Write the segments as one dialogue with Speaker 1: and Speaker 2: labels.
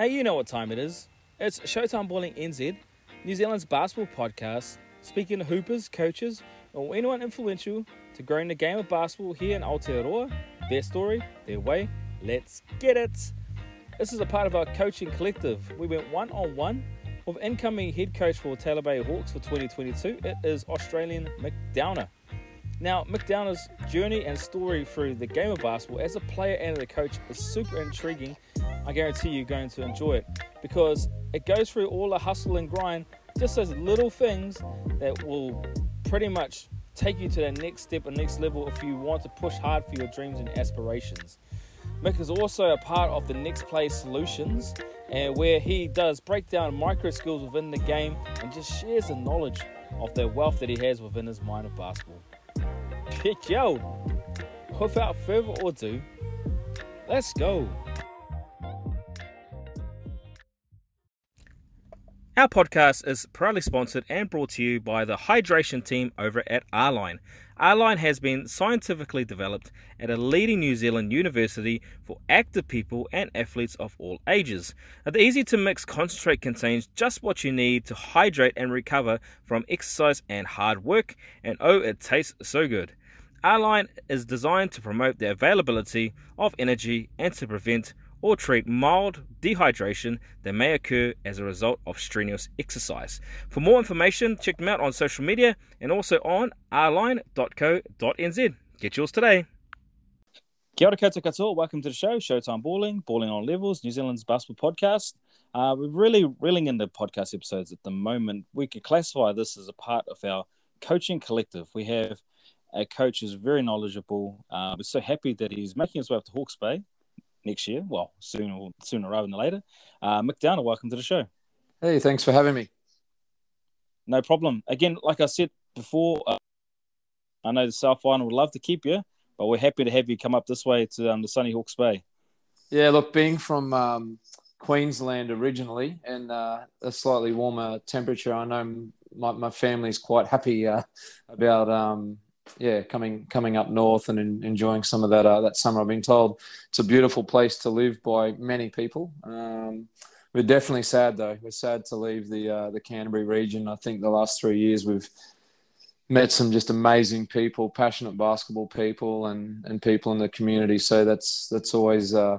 Speaker 1: Hey, you know what time it is. It's Showtime Bowling NZ, New Zealand's basketball podcast, speaking to hoopers, coaches, or anyone influential to growing the game of basketball here in Aotearoa, their story, their way. Let's get it! This is a part of our coaching collective. We went one on one with incoming head coach for Taylor Bay Hawks for 2022. It is Australian Mick Downer. Now, Mick Downer's journey and story through the game of basketball as a player and as a coach is super intriguing. I guarantee you're going to enjoy it because it goes through all the hustle and grind, just those little things that will pretty much take you to the next step and next level if you want to push hard for your dreams and aspirations. Mick is also a part of the Next Play Solutions, and where he does break down micro skills within the game and just shares the knowledge of the wealth that he has within his mind of basketball. Yo, without further ado, let's go. Our podcast is proudly sponsored and brought to you by the hydration team over at R-Line. R-Line has been scientifically developed at a leading New Zealand university for active people and athletes of all ages. Now, the easy to mix concentrate contains just what you need to hydrate and recover from exercise and hard work, and oh, it tastes so good. R-Line is designed to promote the availability of energy and to prevent or treat mild dehydration that may occur as a result of strenuous exercise. For more information, check them out on social media and also on rline.co.nz. Get yours today. Kia ora koutou. Welcome to the show, Showtime Bowling, Bowling on Levels, New Zealand's basketball podcast. Uh, we're really reeling into podcast episodes at the moment. We could classify this as a part of our coaching collective. We have a coach who's very knowledgeable. Uh, we're so happy that he's making his way up to Hawke's Bay next year. Well, sooner sooner rather than later. Uh, Mick Downer, welcome to the show.
Speaker 2: Hey, thanks for having me.
Speaker 1: No problem. Again, like I said before, uh, I know the South Island would love to keep you, but we're happy to have you come up this way to um, the sunny Hawke's Bay.
Speaker 2: Yeah, look, being from um, Queensland originally and uh, a slightly warmer temperature, I know my, my family's quite happy uh, about um, yeah, coming coming up north and in, enjoying some of that uh, that summer. I've been told it's a beautiful place to live by many people. Um, we're definitely sad though. We're sad to leave the uh, the Canterbury region. I think the last three years we've met some just amazing people, passionate basketball people, and and people in the community. So that's that's always uh,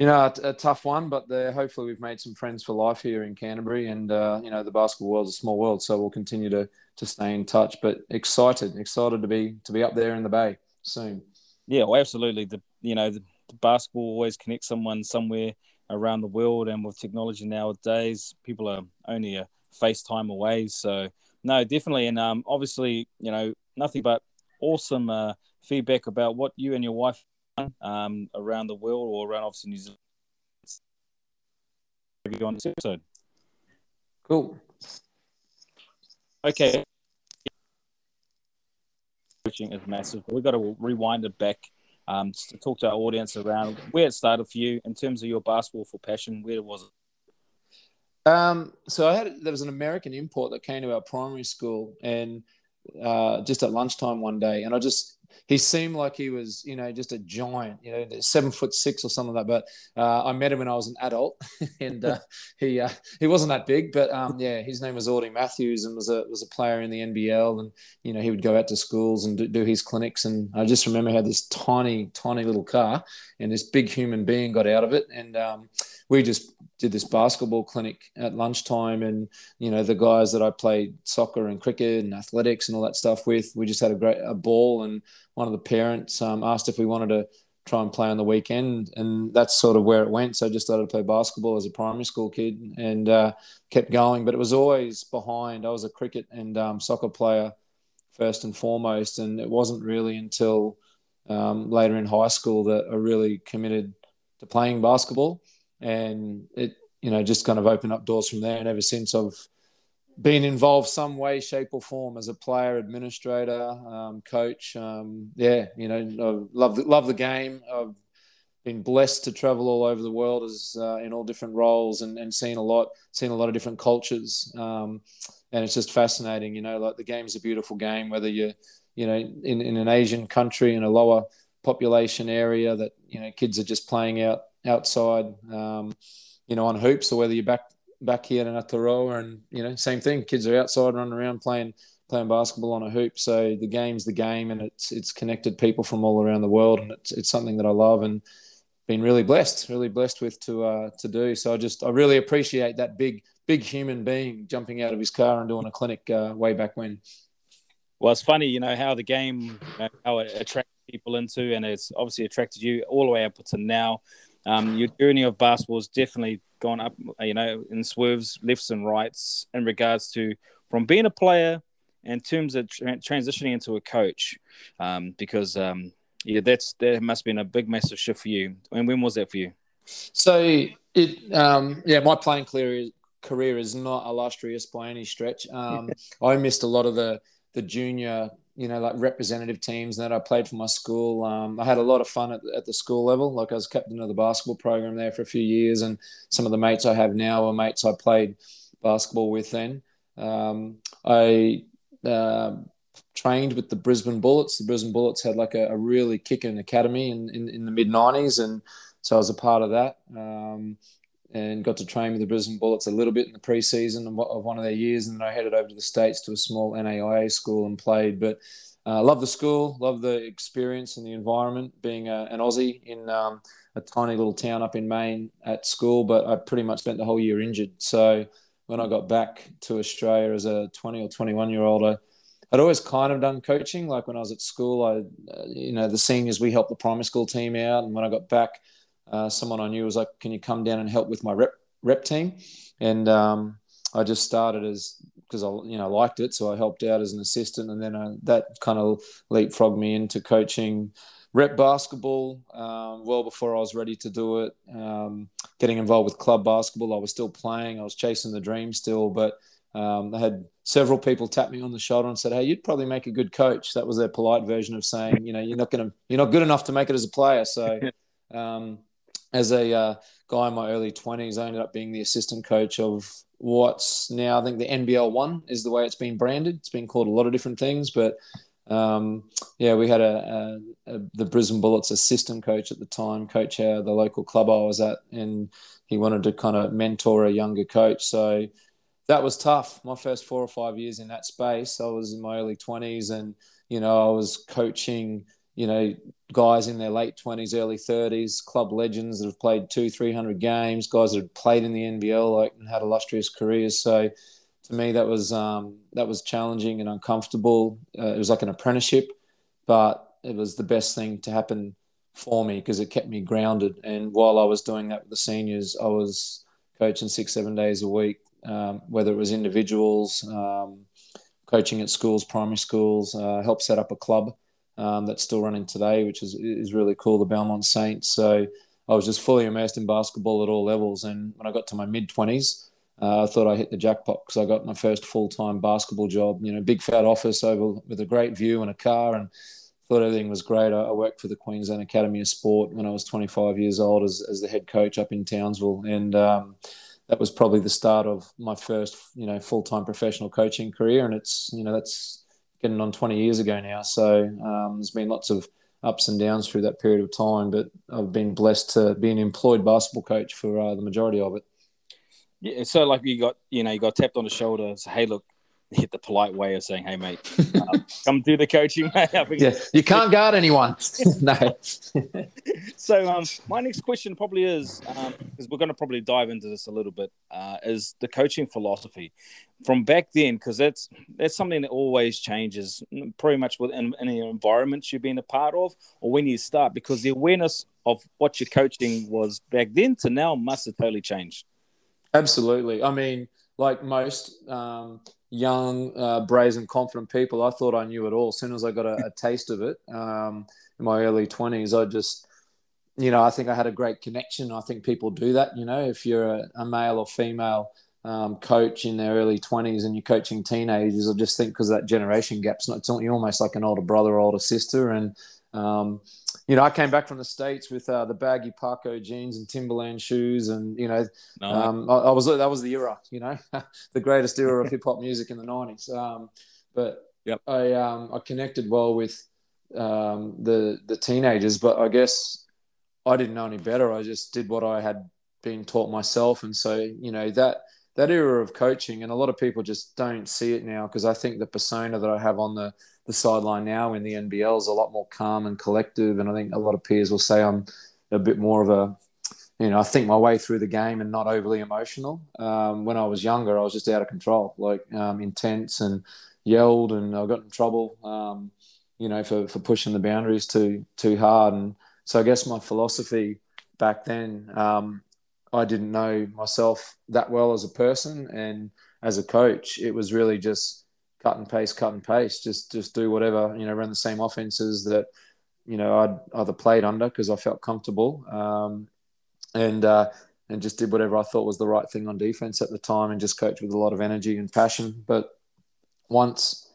Speaker 2: you know, a, a, tough one, but hopefully we've made some friends for life here in Canterbury, and uh, you know, the basketball world's a small world, so we'll continue to to stay in touch. But excited, excited to be to be up there in the bay soon.
Speaker 1: Yeah, well, absolutely. The you know the, the basketball always connects someone somewhere around the world, and with technology nowadays, people are only a FaceTime away. So no, definitely, and um, obviously, you know, nothing but awesome uh, feedback about what you and your wife um, around the world or around obviously New Zealand. You on this episode.
Speaker 2: Cool.
Speaker 1: Okay. Coaching is massive. But We've got to rewind it back um, to talk to our audience around where it started for you in terms of your basketball for passion. Where was it?
Speaker 2: Um, so I had there was an American import that came to our primary school, and uh, just at lunchtime one day, and I just he seemed like he was, you know, just a giant, you know, seven foot six or something like that. But uh, I met him when I was an adult, and uh, he uh, he wasn't that big, but um, yeah, his name was Audie Matthews, and was a was a player in the NBL, and you know he would go out to schools and do, do his clinics, and I just remember how this tiny tiny little car, and this big human being got out of it, and um, we just did this basketball clinic at lunchtime and you know the guys that i played soccer and cricket and athletics and all that stuff with we just had a great a ball and one of the parents um, asked if we wanted to try and play on the weekend and that's sort of where it went. So i just started to play basketball as a primary school kid and uh, kept going. But it was always behind. I was a cricket and um, soccer player first and foremost and it wasn't really until um, later in high school that i really committed to playing basketball. And it you know just kind of opened up doors from there. And ever since I've been involved some way, shape, or form as a player, administrator, um, coach. Um, yeah, you know, love the, love the game. I've been blessed to travel all over the world as uh, in all different roles and, and seen a lot, seen a lot of different cultures. Um, and it's just fascinating, you know, like the game is a beautiful game, whether you're, you know, in, in an Asian country in a lower population area that, you know, kids are just playing out outside. Um, you know, on hoops or whether you're back back here in Aotearoa and you know, same thing. Kids are outside running around playing playing basketball on a hoop. So the game's the game, and it's it's connected people from all around the world, and it's it's something that I love and been really blessed, really blessed with to uh, to do. So I just I really appreciate that big big human being jumping out of his car and doing a clinic uh, way back when.
Speaker 1: Well, it's funny, you know, how the game, you know, how it attracts people into, and it's obviously attracted you all the way up to now. Um, your journey of basketball has definitely gone up, you know, in swerves, lefts and rights in regards to from being a player in terms of tra- transitioning into a coach, um, because um, yeah, that's that must have been a big, massive shift for you. And when was that for you?
Speaker 2: So it, um, yeah, my playing career career is not illustrious by any stretch. Um, I missed a lot of the the junior, you know, like representative teams that I played for my school. Um, I had a lot of fun at, at the school level. Like I was captain of the basketball program there for a few years, and some of the mates I have now are mates I played basketball with then. Um, I uh, trained with the Brisbane Bullets. The Brisbane Bullets had like a, a really kicking academy in, in, in the mid 90s. And so I was a part of that um, and got to train with the Brisbane Bullets a little bit in the preseason of one of their years. And then I headed over to the States to a small NAIA school and played. But uh, love the school, love the experience and the environment being a, an Aussie in um, a tiny little town up in Maine at school. But I pretty much spent the whole year injured. So when I got back to Australia as a 20 or 21 year old, I I'd always kind of done coaching. Like when I was at school, I, uh, you know, the seniors, we helped the primary school team out. And when I got back, uh, someone I knew was like, can you come down and help with my rep, rep team? And um, I just started as, because I, you know, liked it. So I helped out as an assistant. And then I, uh, that kind of leapfrogged me into coaching rep basketball um, well before I was ready to do it. Um, getting involved with club basketball, I was still playing. I was chasing the dream still, but um, I had several people tap me on the shoulder and said, "Hey, you'd probably make a good coach." That was their polite version of saying, you know, you're not going to, you're not good enough to make it as a player. So, um, as a uh, guy in my early 20s, I ended up being the assistant coach of what's now, I think, the NBL one is the way it's been branded. It's been called a lot of different things, but um, yeah, we had a, a, a, the Brisbane Bullets assistant coach at the time, coach uh, the local club I was at, and he wanted to kind of mentor a younger coach. So that was tough. My first four or five years in that space, I was in my early 20s and, you know, I was coaching, you know, guys in their late 20s, early 30s, club legends that have played two, 300 games, guys that had played in the NBL like, and had illustrious careers. So to me, that was, um, that was challenging and uncomfortable. Uh, it was like an apprenticeship, but it was the best thing to happen for me because it kept me grounded. And while I was doing that with the seniors, I was coaching six, seven days a week um, whether it was individuals, um, coaching at schools, primary schools, uh, helped set up a club um, that's still running today, which is, is really cool, the Belmont Saints. So I was just fully immersed in basketball at all levels. And when I got to my mid 20s, uh, I thought I hit the jackpot because I got my first full time basketball job. You know, big fat office over with a great view and a car, and thought everything was great. I, I, worked for the Queensland Academy of Sport when I was 25 years old as, as the head coach up in Townsville, and um, that was probably the start of my first, you know, full time professional coaching career, and it's you know that's getting on 20 years ago now. So um, there's been lots of ups and downs through that period of time, but I've been blessed to be an employed basketball coach for uh, the majority of it.
Speaker 1: Yeah, so like you got, you know, you got tapped on the shoulder. Say, hey, look, the polite way of saying, "Hey, mate, uh, come do the coaching." Mate.
Speaker 2: yeah, you can't guard anyone. no.
Speaker 1: so, um, my next question probably is because um, we're going to probably dive into this a little bit. Uh, is the coaching philosophy from back then? Because that's that's something that always changes, pretty much within any environment you've been a part of, or when you start. Because the awareness of what your coaching was back then to now must have totally changed.
Speaker 2: Absolutely. I mean, like most. Um, young, uh, brazen, confident people, I thought I knew it all. As soon as I got a, a taste of it um, in my early 20s, I just, you know, I think I had a great connection. I think people do that, you know, if you're a, a male or female um, coach in their early 20s and you're coaching teenagers, I just think because that generation gap's not, it's almost like an older brother or older sister. And, um, you know, I came back from the states with uh, the baggy Parko jeans and Timberland shoes, and you know, no. um, I, I, was that was the era, you know, the greatest era of hip hop music in the nineties. Um, but yep. I um, I connected well with um, the the teenagers, but I guess I didn't know any better. I just did what I had been taught myself, and so you know that that era of coaching, and a lot of people just don't see it now because I think the persona that I have on the the sideline now in the NBL is a lot more calm and collective, and I think a lot of peers will say I'm a bit more of a you know, I think my way through the game and not overly emotional. Um, when I was younger, I was just out of control, like um, intense and yelled, and I got in trouble, um, you know, for, for pushing the boundaries too too hard. And so I guess my philosophy back then, um, I didn't know myself that well as a person and as a coach. It was really just cut and paste, cut and paste. Just just do whatever you know, run the same offenses that you know I'd either played under because I felt comfortable, um, and uh, and just did whatever I thought was the right thing on defense at the time, and just coached with a lot of energy and passion. But once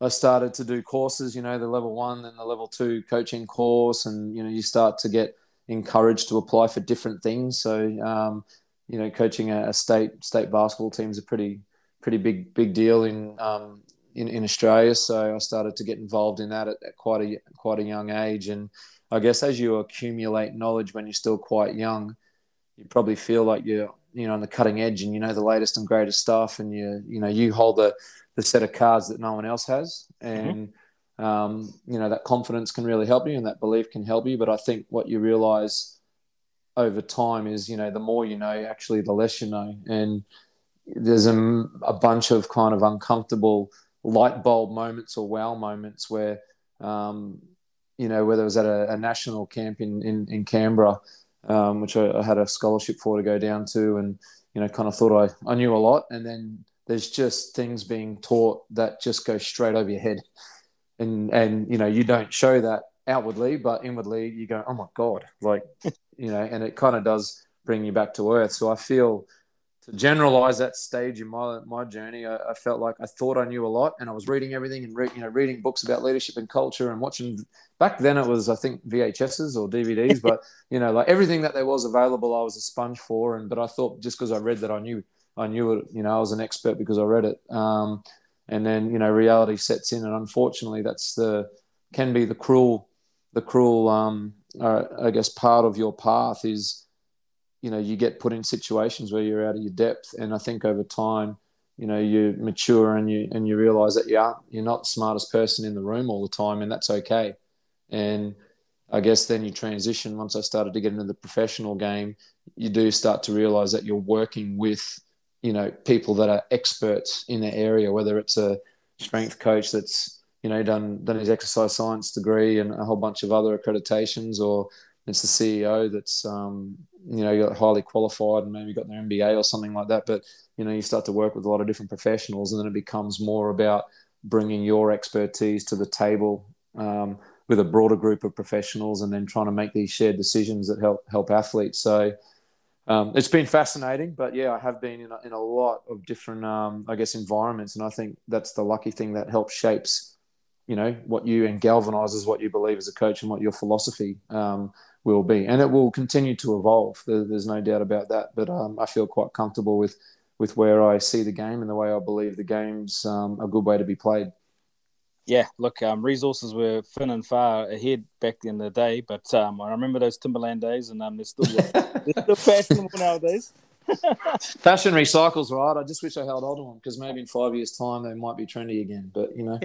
Speaker 2: I started to do courses, you know, the level one and the level two coaching course, and you know, you start to get encouraged to apply for different things. So, um, you know, coaching a, a, state state basketball team is a pretty pretty big big deal in, um, in in Australia. So I started to get involved in that at, at, quite a quite a young age. And I guess as you accumulate knowledge when you're still quite young, you probably feel like you're you know on the cutting edge and you know the latest and greatest stuff, and you you know you hold the the set of cards that no one else has, mm-hmm. and mm-hmm. um, you know that confidence can really help you, and that belief can help you. But I think what you realize over time is, you know, the more you know, actually, the less you know, and there's a, a bunch of kind of uncomfortable light bulb moments or wow moments where, um, you know, whether it was at a, a national camp in in, in Canberra. Um, which I, I, had a scholarship for to go down to, and you know, kind of thought I, I knew a lot, and then there's just things being taught that just go straight over your head and and you know you don't show that outwardly but inwardly you go oh my god like you know and it kind of does bring you back to earth so i feel to generalize that stage in my my journey I, I felt like i thought i knew a lot and i was reading everything and re, you know reading books about leadership and culture and watching back then it was i think vhs's or dvds but you know like everything that there was available i was a sponge for and but i thought just because i read that i knew I knew it. You know, I was an expert because I read it. Um, and then you know, reality sets in, and unfortunately, that's the can be the cruel, the cruel, um, uh, I guess, part of your path is, you know, you get put in situations where you're out of your depth, and I think over time, you know, you mature and you and you realize that yeah, you're not the smartest person in the room all the time, and that's okay. And I guess then you transition. Once I started to get into the professional game, you do start to realize that you're working with you know people that are experts in their area, whether it's a strength coach that's you know done done his exercise science degree and a whole bunch of other accreditations, or it's the CEO that's um, you know you got highly qualified and maybe got their MBA or something like that. But you know you start to work with a lot of different professionals, and then it becomes more about bringing your expertise to the table. Um, with a broader group of professionals, and then trying to make these shared decisions that help help athletes. So, um, it's been fascinating, but yeah, I have been in a, in a lot of different, um, I guess, environments, and I think that's the lucky thing that helps shapes, you know, what you and galvanizes what you believe as a coach and what your philosophy um, will be, and it will continue to evolve. There's no doubt about that. But um, I feel quite comfortable with with where I see the game and the way I believe the game's um, a good way to be played
Speaker 1: yeah, look, um, resources were thin and far ahead back in the day, but um, I remember those Timberland days, and um, they're still they're still fashionable nowadays.
Speaker 2: Fashion recycles, right? I just wish I held on to them because maybe in five years' time they might be trendy again. But you know,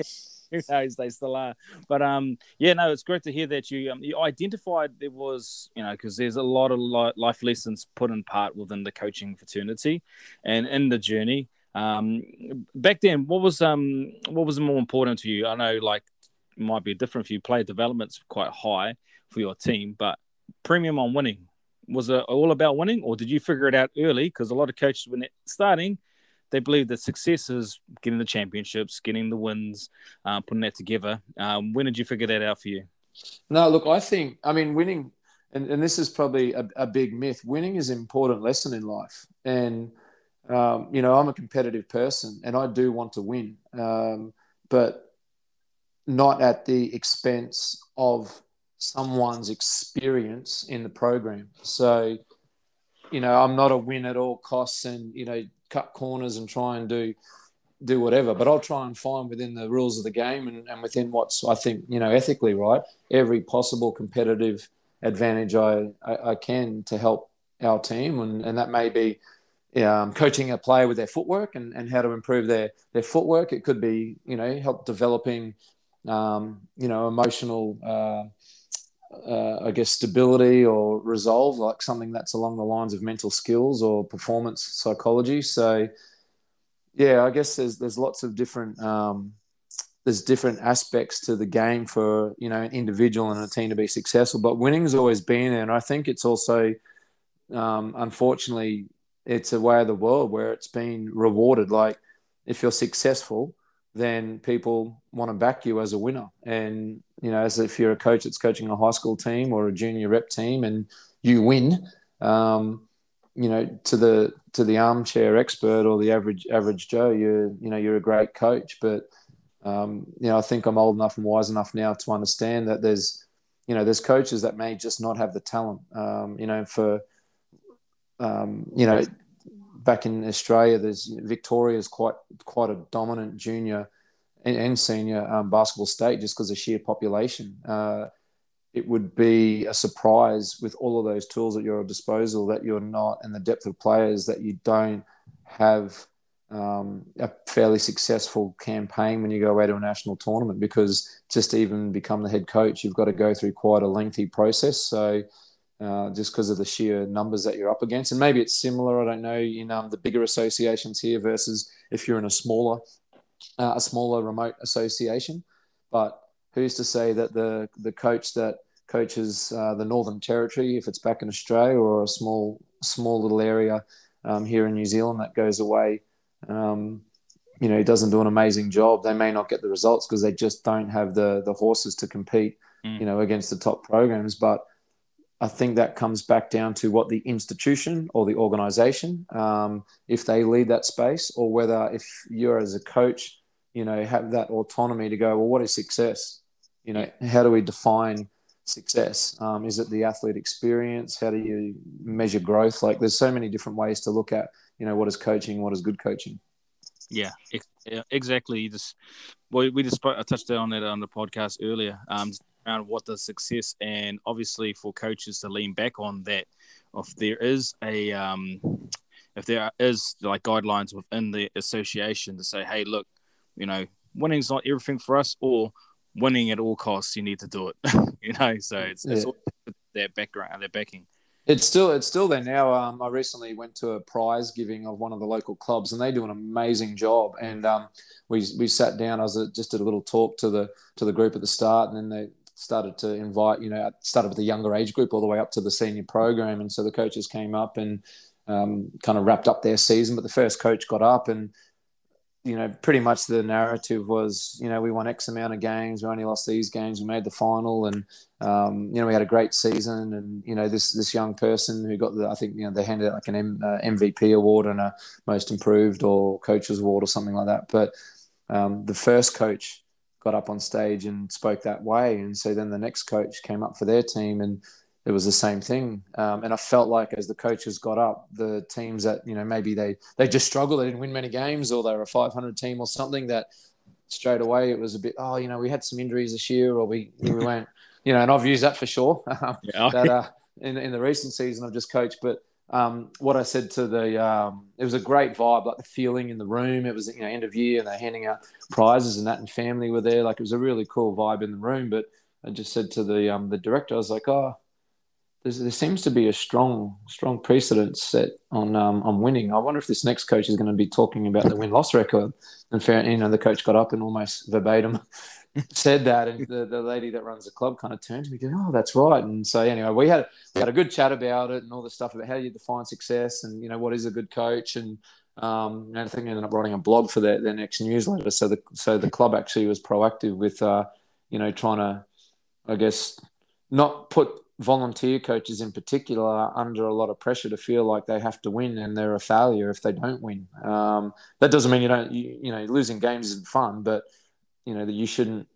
Speaker 1: who knows? They still are. But um, yeah, no, it's great to hear that you um, you identified there was you know because there's a lot of life lessons put in part within the coaching fraternity, and in the journey. Um, back then, what was um what was more important to you? I know like might be different for you. Player development's quite high for your team, but premium on winning was it all about winning, or did you figure it out early? Because a lot of coaches, when they're starting, they believe that success is getting the championships, getting the wins, uh, putting that together. Um, when did you figure that out for you?
Speaker 2: No, look, I think, I mean, winning, and, and this is probably a, a big myth, winning is an important lesson in life. And um, you know, I'm a competitive person and I do want to win, um, but not at the expense of someone's experience in the program. So, you know, I'm not a win at all costs and, you know, cut corners and try and do do whatever, but I'll try and find within the rules of the game and, and within what's I think, you know, ethically right, every possible competitive advantage I, I, I can to help our team, and, and that may be um, coaching a player with their footwork and, and how to improve their their footwork. It could be you know help developing um, you know emotional uh, uh, I guess stability or resolve, like something that's along the lines of mental skills or performance psychology. So yeah, I guess there's there's lots of different um, there's different aspects to the game for you know an individual and a team to be successful. But winning has always been there, and I think it's also um, unfortunately it's a way of the world where it's been rewarded. Like if you're successful, then people want to back you as a winner. And you know, as if you're a coach that's coaching a high school team or a junior rep team, and you win, um, you know, to the to the armchair expert or the average average Joe, you're you know you're a great coach. But um, you know, I think I'm old enough and wise enough now to understand that there's you know there's coaches that may just not have the talent. Um, you know, for um, you know, back in Australia, there's Victoria is quite quite a dominant junior and, and senior um, basketball state just because of sheer population. Uh, it would be a surprise with all of those tools at your disposal that you're not, and the depth of players that you don't have um, a fairly successful campaign when you go away to a national tournament because just to even become the head coach, you've got to go through quite a lengthy process. So uh, just because of the sheer numbers that you're up against. And maybe it's similar, I don't know, in um, the bigger associations here versus if you're in a smaller, uh, a smaller remote association. But who's to say that the the coach that coaches uh, the Northern Territory, if it's back in Australia or a small small little area um, here in New Zealand that goes away, um, you know, he doesn't do an amazing job. They may not get the results because they just don't have the the horses to compete, mm. you know, against the top programs. But I think that comes back down to what the institution or the organization, um, if they lead that space, or whether if you're as a coach, you know, have that autonomy to go, well, what is success? You know, how do we define success? Um, is it the athlete experience? How do you measure growth? Like, there's so many different ways to look at, you know, what is coaching, what is good coaching.
Speaker 1: Yeah, exactly. Just well, we just I touched on that on the podcast earlier. Um, around what does success and obviously for coaches to lean back on that if there is a um, if there is like guidelines within the association to say hey look you know winning's not everything for us or winning at all costs you need to do it you know so it's, it's yeah. that background that backing
Speaker 2: it's still it's still there now. Um, I recently went to a prize giving of one of the local clubs, and they do an amazing job. And um, we we sat down. I was a, just did a little talk to the to the group at the start, and then they started to invite, you know, started with the younger age group all the way up to the senior program. And so the coaches came up and um, kind of wrapped up their season. But the first coach got up and, you know, pretty much the narrative was, you know, we won X amount of games. We only lost these games. We made the final, and um, you know, we had a great season. And you know, this this young person who got the, I think, you know, they handed out like an M, uh, MVP award and a Most Improved or Coaches Award or something like that. But um, the first coach got up on stage and spoke that way. And so then the next coach came up for their team and it was the same thing. Um, and I felt like as the coaches got up, the teams that, you know, maybe they, they just struggled, they didn't win many games or they were a 500 team or something that straight away it was a bit, oh, you know, we had some injuries this year or we, we went, you know, and I've used that for sure. yeah. that, uh, in, in the recent season I've just coached, but um, what I said to the, um, it was a great vibe, like the feeling in the room. It was you know end of year, and they're handing out prizes and that, and family were there. Like it was a really cool vibe in the room. But I just said to the um, the director, I was like, oh, there seems to be a strong strong precedent set on um, on winning. I wonder if this next coach is going to be talking about the win loss record. And fair, you know, the coach got up and almost verbatim said that, and the, the lady that runs the club kind of turned to me, going, "Oh, that's right." And so anyway, we had we had a good chat about it and all the stuff about how you define success and you know what is a good coach and. Um, and I think I ended up writing a blog for their, their next newsletter. So the so the club actually was proactive with, uh, you know, trying to, I guess, not put volunteer coaches in particular under a lot of pressure to feel like they have to win and they're a failure if they don't win. Um, that doesn't mean you don't, you, you know, losing games isn't fun, but you know that you shouldn't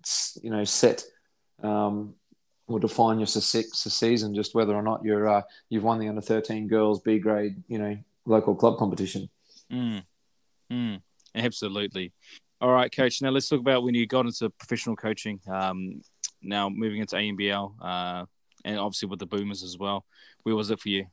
Speaker 2: you know set um, or define your season just whether or not you're uh, you've won the under 13 girls B grade you know local club competition.
Speaker 1: Mm. Mm. Absolutely. All right, coach. Now let's talk about when you got into professional coaching. Um, now moving into ANBL, uh, and obviously with the Boomers as well. Where was it for you?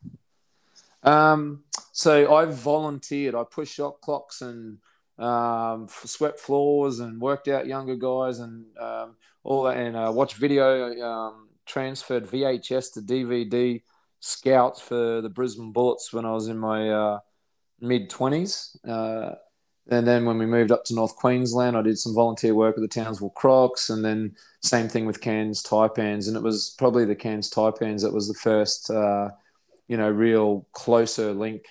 Speaker 2: Um, so I volunteered. I pushed shot clocks and um, swept floors and worked out younger guys and um, all that, and uh, watched video. Um, transferred VHS to DVD scouts for the Brisbane Bullets when I was in my uh, mid twenties. Uh, and then when we moved up to North Queensland, I did some volunteer work with the Townsville Crocs, and then same thing with Cairns Taipans. And it was probably the Cairns Taipans that was the first, uh, you know, real closer link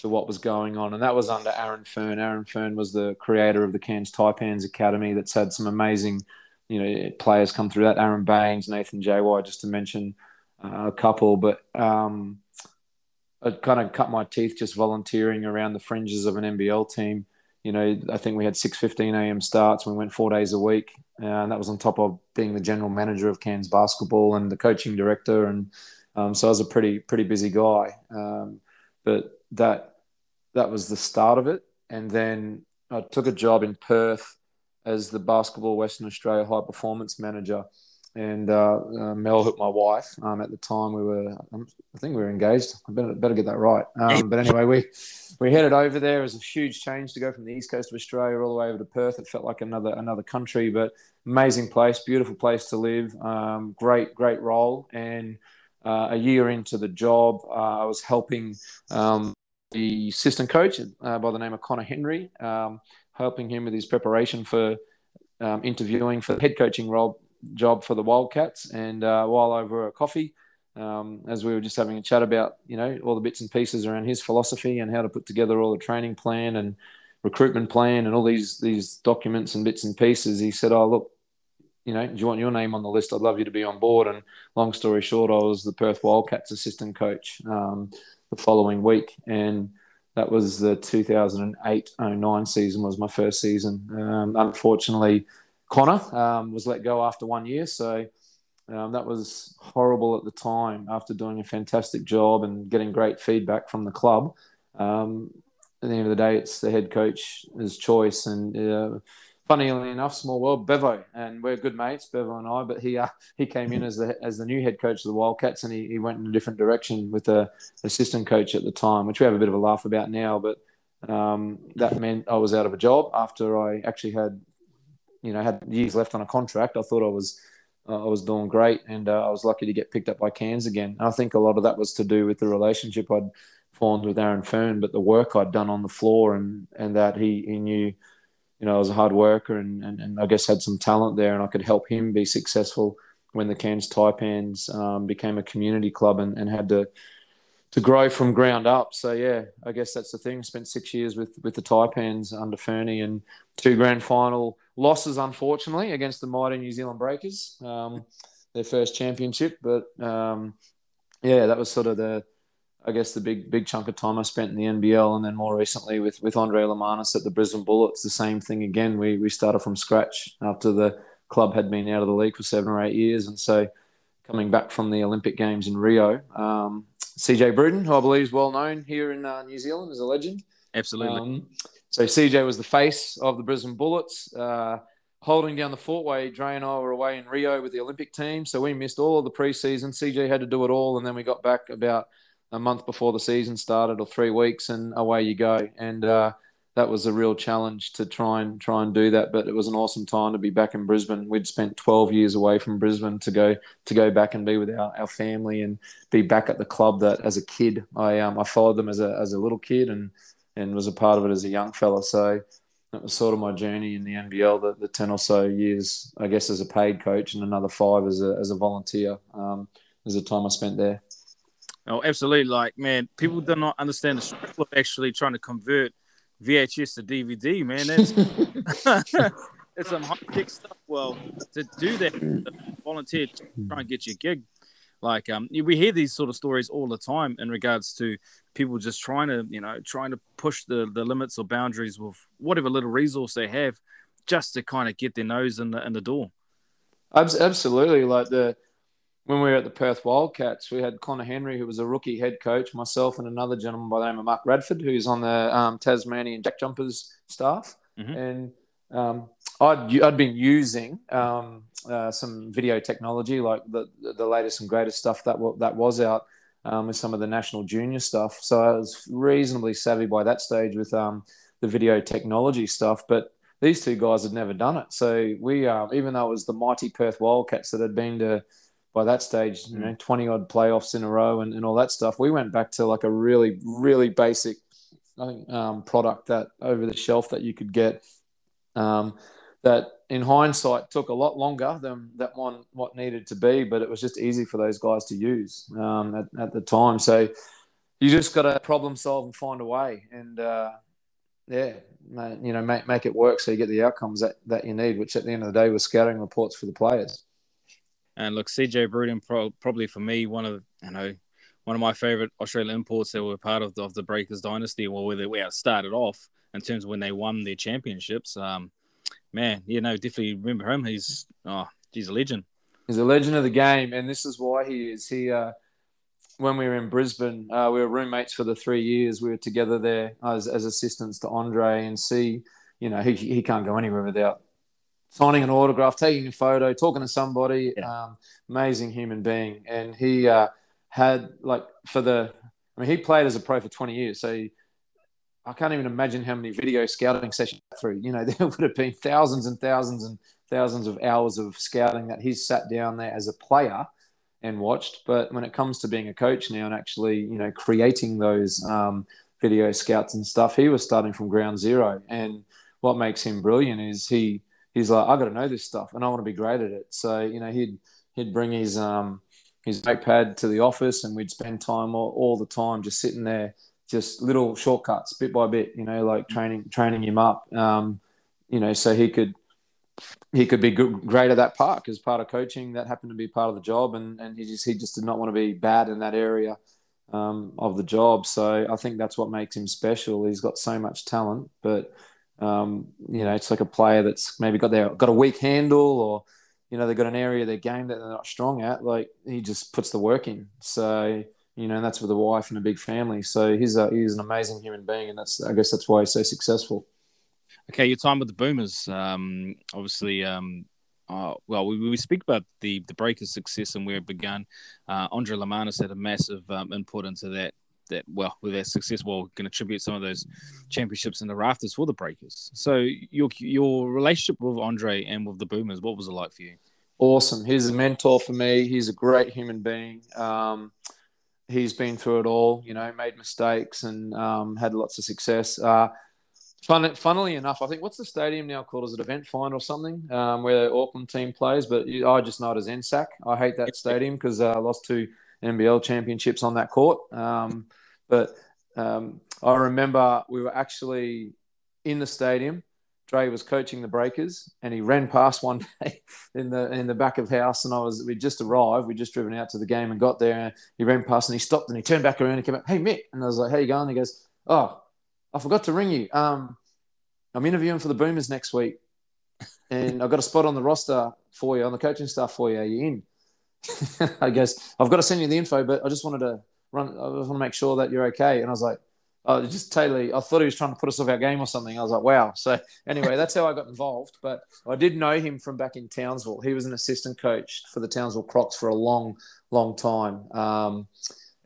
Speaker 2: to what was going on. And that was under Aaron Fearne. Aaron Fearne was the creator of the Cairns Taipans Academy that's had some amazing, you know, players come through that. Aron Baynes, Nathan Jawai, just to mention uh, a couple. But um, I kind of cut my teeth just volunteering around the fringes of an NBL team you know, I think we had 6:15 a.m. starts. We went four days a week, and that was on top of being the general manager of Cairns basketball and the coaching director, and um, so I was a pretty pretty busy guy. Um, but that that was the start of it, and then I took a job in Perth as the basketball Western Australia high performance manager and uh, uh, Mel, my wife, um, at the time we were, um, I think we were engaged. I better, better get that right. Um, but anyway, we we headed over there. It was a huge change to go from the east coast of Australia all the way over to Perth. It felt like another another country, but amazing place, beautiful place to live. Um, great great role. And uh, a year into the job, uh, I was helping um, the assistant coach uh, by the name of Conner Henry, um, helping him with his preparation for interviewing for the head coaching role job for the Wildcats. And uh, while over a coffee, um, as we were just having a chat about, you know, all the bits and pieces around his philosophy and how to put together all the training plan and recruitment plan and all these these documents and bits and pieces, he said, "Oh, look, you know, do you want your name on the list? I'd love you to be on board." And long story short, I was the Perth Wildcats assistant coach um, the following week, and that was the 2008-09 season was my first season. Um, unfortunately, Conner um, was let go after one year, so um, that was horrible at the time. After doing a fantastic job and getting great feedback from the club, um, at the end of the day, it's the head coach's choice. And uh, funnily enough, small world, Bevo, and we're good mates, Bevo and I. But he uh, he came in as the as the new head coach of the Wildcats, and he, he went in a different direction with the assistant coach at the time, which we have a bit of a laugh about now. But um, that meant I was out of a job after I actually had you know had years left on a contract. I thought I was uh, I was doing great, and uh, I was lucky to get picked up by Cairns again. And I think a lot of that was to do with the relationship I'd formed with Aaron Fearne, but the work I'd done on the floor, and and that he he knew. You know, I was a hard worker and, and, and I guess had some talent there, and I could help him be successful when the Cairns Taipans um, became a community club and, and had to to grow from ground up. So yeah, I guess that's the thing. Spent six years with with the Taipans under Fernie and two grand final losses, unfortunately, against the mighty New Zealand Breakers, um, their first championship. But um, yeah, that was sort of the, I guess, the big big chunk of time I spent in the NBL, and then more recently with with Andrej Lemanis at the Brisbane Bullets. The same thing again. We we started from scratch after the club had been out of the league for seven or eight years, and so coming back from the Olympic Games in Rio. Um, CJ Bruton, who I believe is well known here in uh, New Zealand, is a legend.
Speaker 3: Absolutely.
Speaker 2: Um, so CJ was the face of the Brisbane Bullets, uh, holding down the fort while Dre and I were away in Rio with the Olympic team. So we missed all of the preseason. CJ had to do it all, and then we got back about a month before the season started, or three weeks, and away you go. And uh, that was a real challenge to try and try and do that. But it was an awesome time to be back in Brisbane. We'd spent 12 years away from Brisbane to go to go back and be with our, our family and be back at the club that as a kid I um, I followed them as a as a little kid and and was a part of it as a young fella. So that was sort of my journey in the NBL, the, the 10 or so years, I guess, as a paid coach and another five as a, as a volunteer. Um, as the time I spent there.
Speaker 1: Oh, absolutely. Like, man, people do not understand the struggle of actually trying to convert VHS to DVD, man. That's it's some high tech stuff. Well, to do that, volunteer, try and get your gig. Like, um, we hear these sort of stories all the time in regards to people just trying to, you know, trying to push the the limits or boundaries with whatever little resource they have, just to kind of get their nose in the in the door.
Speaker 2: Absolutely, like the when we were at the Perth Wildcats, we had Conner Henry, who was a rookie head coach, myself, and another gentleman by the name of Mark Radford, who's on the um, Tasmanian Jack Jumpers staff. Mm-hmm. And um, I'd, I'd been using um, uh, some video technology, like the, the latest and greatest stuff that w- that was out um, with some of the national junior stuff. So I was reasonably savvy by that stage with um, the video technology stuff. But these two guys had never done it. So we, uh, even though it was the mighty Perth Wildcats that had been to, by that stage, you know, 20 odd playoffs in a row and, and all that stuff, we went back to like a really, really basic I think, um, product that over the shelf that you could get. Um, that in hindsight took a lot longer than that one what needed to be, but it was just easy for those guys to use um, at, at, the time. So you just got to problem solve and find a way, and uh, yeah, you know, make make it work so you get the outcomes that, that you need. Which at the end of the day was scouting reports for the players.
Speaker 1: And look, CJ Bruton, pro- probably for me, one of you know one of my favorite Australian imports that were part of the, of the Breakers dynasty. Well, where they started off in terms of when they won their championships. Um, man, you know, definitely remember him. He's oh, he's a legend.
Speaker 2: He's a legend of the game, and this is why he is. He uh, when we were in Brisbane, uh, we were roommates for the three years. We were together there as, as assistants to Andre and see. You know, he he can't go anywhere without signing an autograph, taking a photo, talking to somebody. Yeah. Um, amazing human being, and he uh, had like for the. I mean, he played as a pro for twenty years, so. He, I can't even imagine how many video scouting sessions through. You know, there would have been thousands and thousands and thousands of hours of scouting that he's sat down there as a player and watched. But when it comes to being a coach now and actually, you know, creating those um, video scouts and stuff, he was starting from ground zero. And what makes him brilliant is he he's like, I got to know this stuff and I want to be great at it. So you know, he'd he'd bring his um his notepad to the office and we'd spend time all, all the time just sitting there just little shortcuts bit by bit you know like training training him up. Um, you know so he could he could be good, great at that part as part of coaching. That happened to be part of the job and, and he just he just did not want to be bad in that area um, of the job. So I think that's what makes him special. He's got so much talent but um, you know it's like a player that's maybe got their got a weak handle or you know they've got an area of their game that they're not strong at like he just puts the work in so you know, that's with a wife and a big family. So he's a, he's an amazing human being, and that's I guess that's why he's so successful.
Speaker 1: Okay, your time with the Boomers, um, obviously. Um, uh, well, we, we speak about the the Breakers' success and where it began. Uh, Andrej Lemanis had a massive um, input into that. That well, with their success, well, can attribute some of those championships in the rafters for the Breakers. So your your relationship with Andre and with the Boomers, what was it like for you?
Speaker 2: Awesome. He's a mentor for me. He's a great human being. Um, he's been through it all, you know, made mistakes and um, had lots of success. Uh, fun, funnily enough, I think what's the stadium now called? Is it Eventfinda or something um, where the Auckland team plays? But I just know it as NSEC. I hate that stadium because uh, I lost two NBL championships on that court. Um, but um, I remember we were actually in the stadium Dre was coaching the Breakers, and he ran past one day in the in the back of house, and I was we just arrived, we just driven out to the game and got there, and he ran past and he stopped and he turned back around and came up, hey Mick, and I was like, how you going? he goes, oh, I forgot to ring you. Um, I'm interviewing for the Boomers next week, and I've got a spot on the roster for you on the coaching staff for you. Are you in? I guess I've got to send you the info, but I just wanted to run. I just want to make sure that you're okay. And I was like, uh, just totally, I thought he was trying to put us off our game or something. I was like, wow. So anyway, that's how I got involved. But I did know him from back in Townsville. He was an assistant coach for the Townsville Crocs for a long, long time. Um,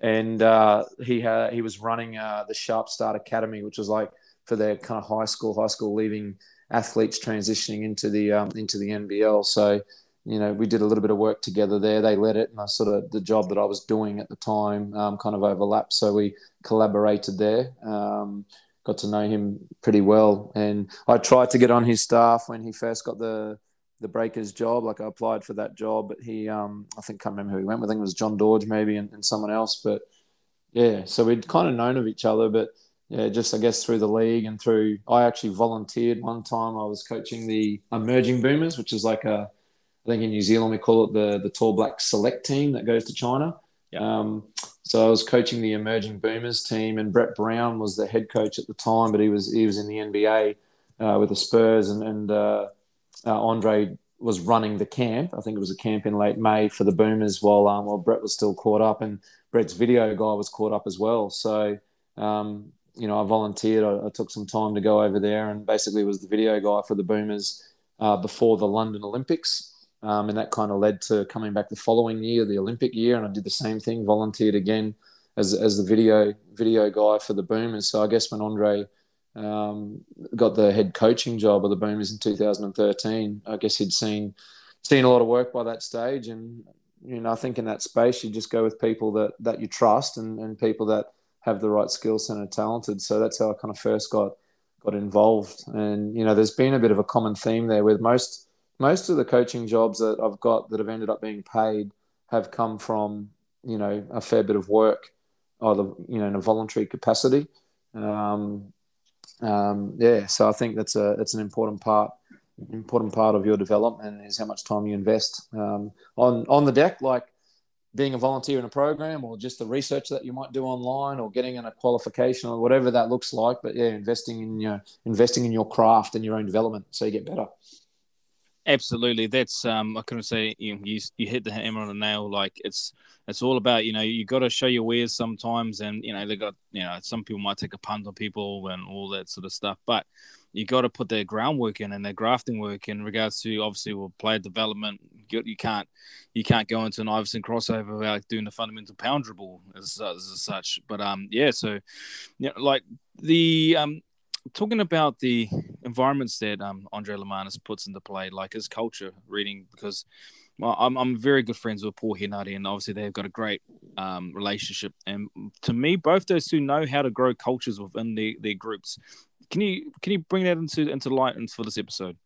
Speaker 2: and uh, he had he was running uh, the Sharp Start Academy, which was like for their kind of high school, high school leaving athletes transitioning into the um, into the NBL. So you know, we did a little bit of work together there. They led it, and I sort of the job that I was doing at the time um, kind of overlapped. So we collaborated there. Um, got to know him pretty well, and I tried to get on his staff when he first got the the Breakers job. Like I applied for that job, but he, um, I think, can't remember who he went with. I think it was John Dodge maybe, and, and someone else. But yeah, so we'd kind of known of each other, but yeah, just I guess through the league and through. I actually volunteered one time. I was coaching the emerging boomers, which is like a I think in New Zealand we call it the the Tall Black Select Team that goes to China. Um, so I was coaching the emerging boomers team, and Brett Brown was the head coach at the time, but he was he was in the NBA uh, with the Spurs, and, and uh, uh, Andre was running the camp. I think it was a camp in late May for the Boomers, while um, while Brett was still caught up, and Brett's video guy was caught up as well. So um, you know, I volunteered. I, I, took some time to go over there, and basically was the video guy for the Boomers uh, before the London Olympics Um, and that kind of led to coming back the following year, the Olympic year, and I did the same thing, volunteered again as, as the video video guy for the Boomers. So I guess when Andre um, got the head coaching job of the Boomers in 2013, I guess he'd seen seen a lot of work by that stage, and you know I think in that space you just go with people that that you trust and, and people that have the right skill set and are talented. So that's how I kind of first got got involved. And you know, there's been a bit of a common theme there with most most of the coaching jobs that I've got that have ended up being paid have come from you know a fair bit of work, either you know in a voluntary capacity. Um, um, yeah, so I think that's a that's an important part important part of your development is how much time you invest um, on on the deck. Like being a volunteer in a program or just the research that you might do online or getting in a qualification or whatever that looks like but yeah investing in your investing in your craft and your own development so you get better
Speaker 1: absolutely that's um i couldn't say you, you you hit the hammer on the nail like it's it's all about you know you got to show your wares sometimes and you know they got you know some people might take a punt on people and all that sort of stuff but you got to put their groundwork in and their grafting work in regards to obviously well, player development. You, you can't you can't go into an Iverson crossover without doing the fundamental pound dribble as, as, as such. But um yeah, so yeah, like the um talking about the environments that um Andrej Lemanis puts into play, like his culture reading because. Well, I'm, I'm very good friends with Paul Henare, and obviously they've got a great um, relationship. And to me, both those two know how to grow cultures within their, their groups. Can you can you bring that into into light for this episode?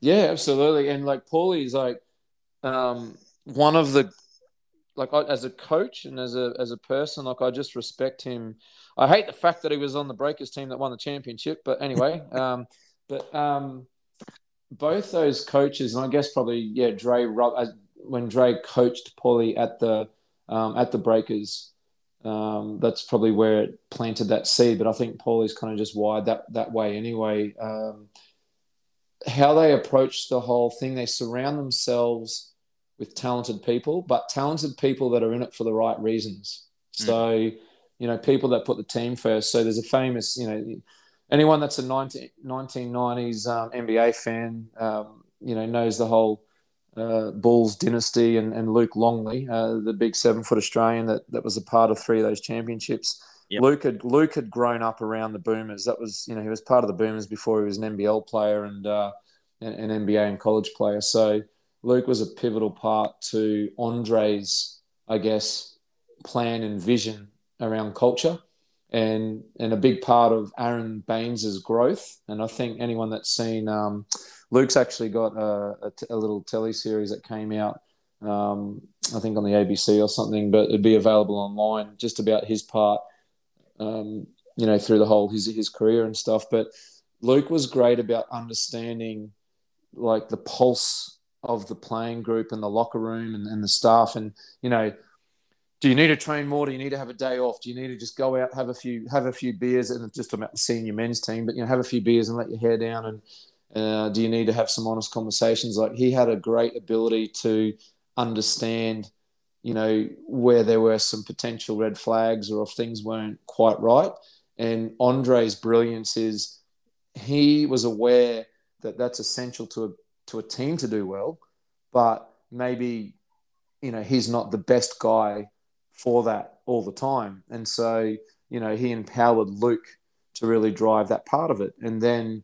Speaker 2: Yeah, absolutely. And like Paulie's like um, one of the like I, as a coach and as a as a person, like I just respect him. I hate the fact that he was on the Breakers team that won the championship, but anyway, um, but um, both those coaches, and I guess probably yeah, Dre when Dre coached Paulie at the um, at the Breakers, um, that's probably where it planted that seed. But I think Paulie's kind of just wired that that way anyway. Um, how they approach the whole thing, they surround themselves with talented people, but talented people that are in it for the right reasons. Mm. So, you know, people that put the team first. So there's a famous, you know, anyone that's a 19, 1990s um, NBA fan, um, you know, knows the whole uh, Bulls dynasty and, and Luke Longley, uh, the big seven foot Australian that, that was a part of three of those championships. Yep. Luke had Luke had grown up around the Boomers. That was you know he was part of the Boomers before he was an NBL player and uh, an, an NBA and college player. So Luke was a pivotal part to Andrej's I guess plan and vision around culture and and a big part of Aron Baynes's growth. And I think anyone that's seen um, Luke's actually got a, a, t- a little telly series that came out, um, I think on the ABC or something, but it'd be available online just about his part, um, you know, through the whole his his career and stuff. But Luke was great about understanding like the pulse of the playing group and the locker room and, and the staff, and you know. Do you need to train more? Do you need to have a day off? Do you need to just go out, have a few, have a few beers, and just about the senior men's team, but you know, have a few beers and let your hair down and uh, do you need to have some honest conversations? Like he had a great ability to understand, you know, where there were some potential red flags or if things weren't quite right. And Andrej's brilliance is he was aware that that's essential to a, to a team to do well, but maybe, you know, he's not the best guy for that all the time. And so, you know, he empowered Luke to really drive that part of it. And then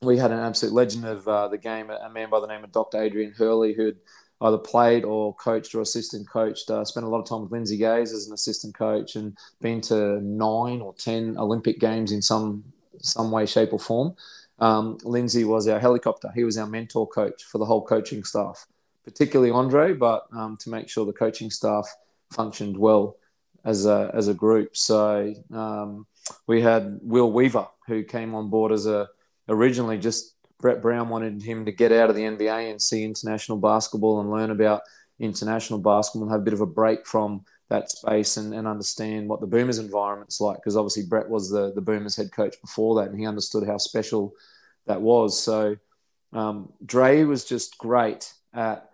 Speaker 2: we had an absolute legend of uh, the game, a man by the name of Dr. Adrian Hurley, who'd either played or coached or assistant coached. Uh, spent a lot of time with Lindsay Gaze as an assistant coach, and been to nine or ten Olympic games in some some way, shape, or form. Um, Lindsay was our helicopter. He was our mentor coach for the whole coaching staff, particularly Andrej, but um, to make sure the coaching staff functioned well as a as a group. So um, we had Will Weaver, who came on board as a originally just Brett Brown wanted him to get out of the NBA and see international basketball and learn about international basketball and have a bit of a break from that space and, and understand what the Boomers environment's like. Because obviously Brett was the, the Boomers head coach before that and he understood how special that was. So um, Dre was just great at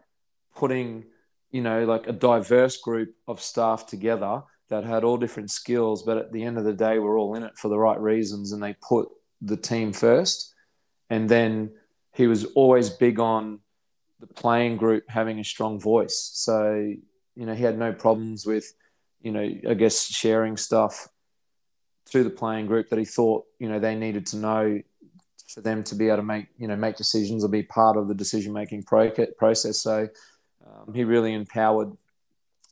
Speaker 2: putting, you know, like a diverse group of staff together that had all different skills, but at the end of the day, we're all in it for the right reasons and they put the team first. And then he was always big on the playing group having a strong voice. So, you know, he had no problems with, you know, I guess sharing stuff to the playing group that he thought, you know, they needed to know for them to be able to make, you know, make decisions or be part of the decision making process. So um, he really empowered,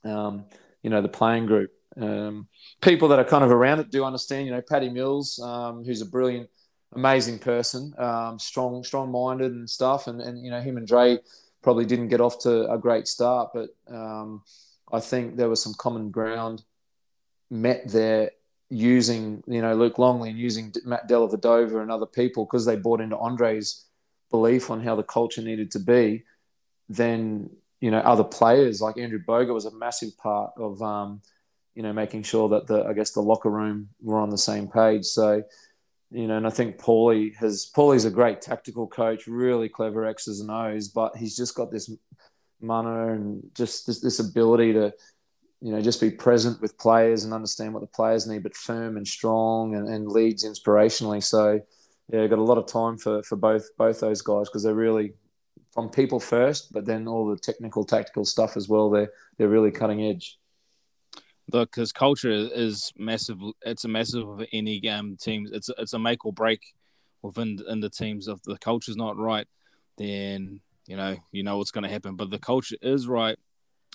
Speaker 2: um, you know, the playing group. Um, people that are kind of around it do understand, you know, Paddy Mills, um, who's a brilliant amazing person, um, strong, strong-minded and stuff. And, and you know, him and Dre probably didn't get off to a great start, but um, I think there was some common ground met there using, you know, Luke Longley and using Matt Dellavedova and other people because they bought into Andrej's belief on how the culture needed to be. Then, you know, other players like Andrew Bogut was a massive part of, um, you know, making sure that the, I guess, the locker room were on the same page. So, you know, and I think Paulie has Paulie's a great tactical coach, really clever X's and O's, but he's just got this mana and just this, this ability to, you know, just be present with players and understand what the players need, but firm and strong and, and leads inspirationally. So, yeah, got a lot of time for for both both those guys because they're really from people first, but then all the technical, tactical stuff as well. They're they're really cutting edge Look,
Speaker 1: because culture is massive. It's a massive of any game teams. It's it's a make or break within in the teams. If the culture's not right, then you know you know what's going to happen. But the culture is right,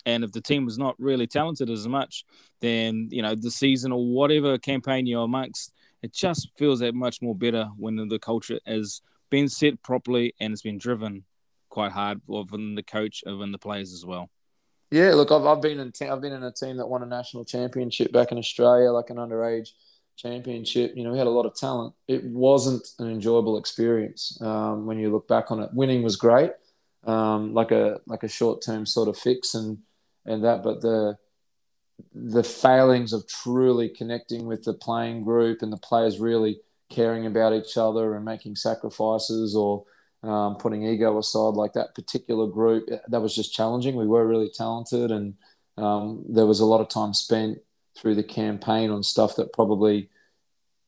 Speaker 1: and if the team was not really talented as much, then you know the season or whatever campaign you're amongst, it just feels that much more better when the culture has been set properly and it's been driven quite hard within the coach, and within the players as well.
Speaker 2: Yeah, look, I've, I've been in te- I've been in a team that won a national championship back in Australia, like an underage championship. You know, we had a lot of talent. It wasn't an enjoyable experience um, when you look back on it. Winning was great, um, like a like a short term sort of fix and and that, but the the failings of truly connecting with the playing group and the players really caring about each other and making sacrifices or um, putting ego aside, like that particular group, that was just challenging. We were really talented, and um, there was a lot of time spent through the campaign on stuff that probably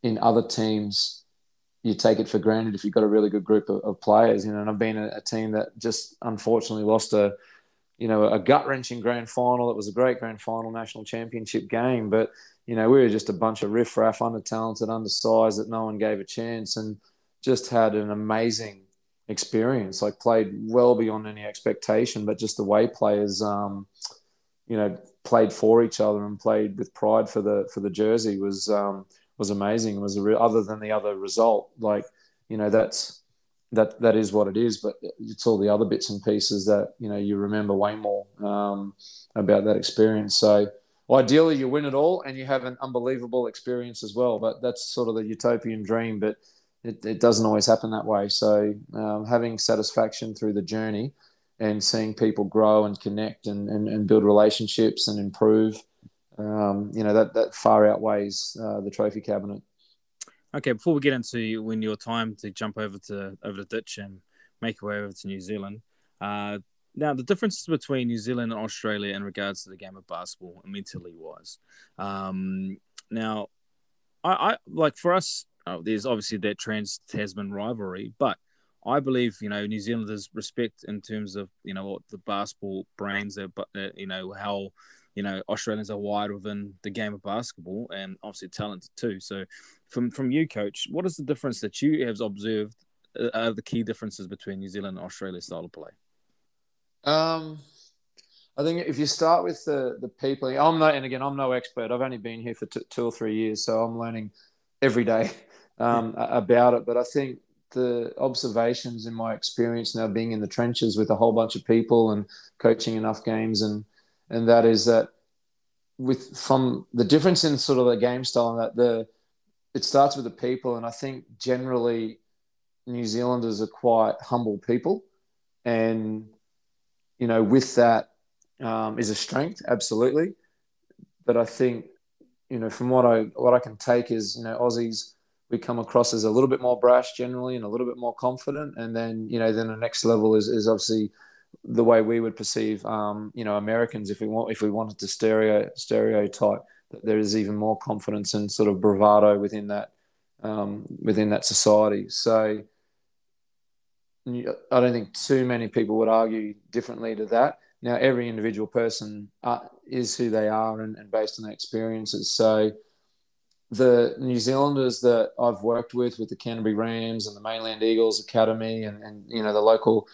Speaker 2: in other teams you take it for granted if you've got a really good group of, of players. You know, and I've been a, a, team that just unfortunately lost a, you know, a gut wrenching grand final. It was a great grand final national championship game, but you know, we were just a bunch of riffraff, under talented, undersized that no one gave a chance, and just had an amazing experience. Like played well beyond any expectation, but just the way players, um, you know, played for each other and played with pride for the for the jersey was um, was amazing. It was a real, other than the other result, like you know, that's that that is what it is. But it's all the other bits and pieces that you know you remember way more um, about that experience. So. Ideally, you win it all and you have an unbelievable experience as well. But that's sort of the utopian dream. But it, it doesn't always happen that way. So um, having satisfaction through the journey and seeing people grow and connect and, and, and build relationships and improve, um, you know, that, that far outweighs uh, the trophy cabinet.
Speaker 1: Okay, before we get into when your time to jump over to over the ditch and make your way over to New Zealand, uh, now the differences between New Zealand and Australia in regards to the game of basketball, mentally wise. Um, now, I, I like for us uh, there's obviously that trans Tasman rivalry, but I believe you know New Zealanders respect in terms of you know what the basketball brains are, but uh, you know how you know Australians are wired within the game of basketball and obviously talented too. So, from from you, coach, what is the difference that you have observed? Uh, are the key differences between New Zealand and Australia style of play?
Speaker 2: Um, I think if you start with the the people, I'm not, and again, I'm no expert. I've only been here for t- two or three years, so I'm learning every day um, about it. But I think the observations in my experience now being in the trenches with a whole bunch of people and coaching enough games and and that is that with from the difference in sort of the game style and that the it starts with the people and I think generally New Zealanders are quite humble people and you know with that um, is a strength absolutely but I think you know from what I what I can take is you know Aussies we come across as a little bit more brash generally and a little bit more confident. And then, you know, then the next level is, is obviously the way we would perceive, um, you know, Americans if we want, if we wanted to stereo stereotype that there is even more confidence and sort of bravado within that, um, within that society. So I don't think too many people would argue differently to that. Now, every individual person uh, is who they are and, and based on their experiences. So, the New Zealanders that I've worked with, with the Canterbury Rams and the Mainland Eagles Academy, and, and you know the local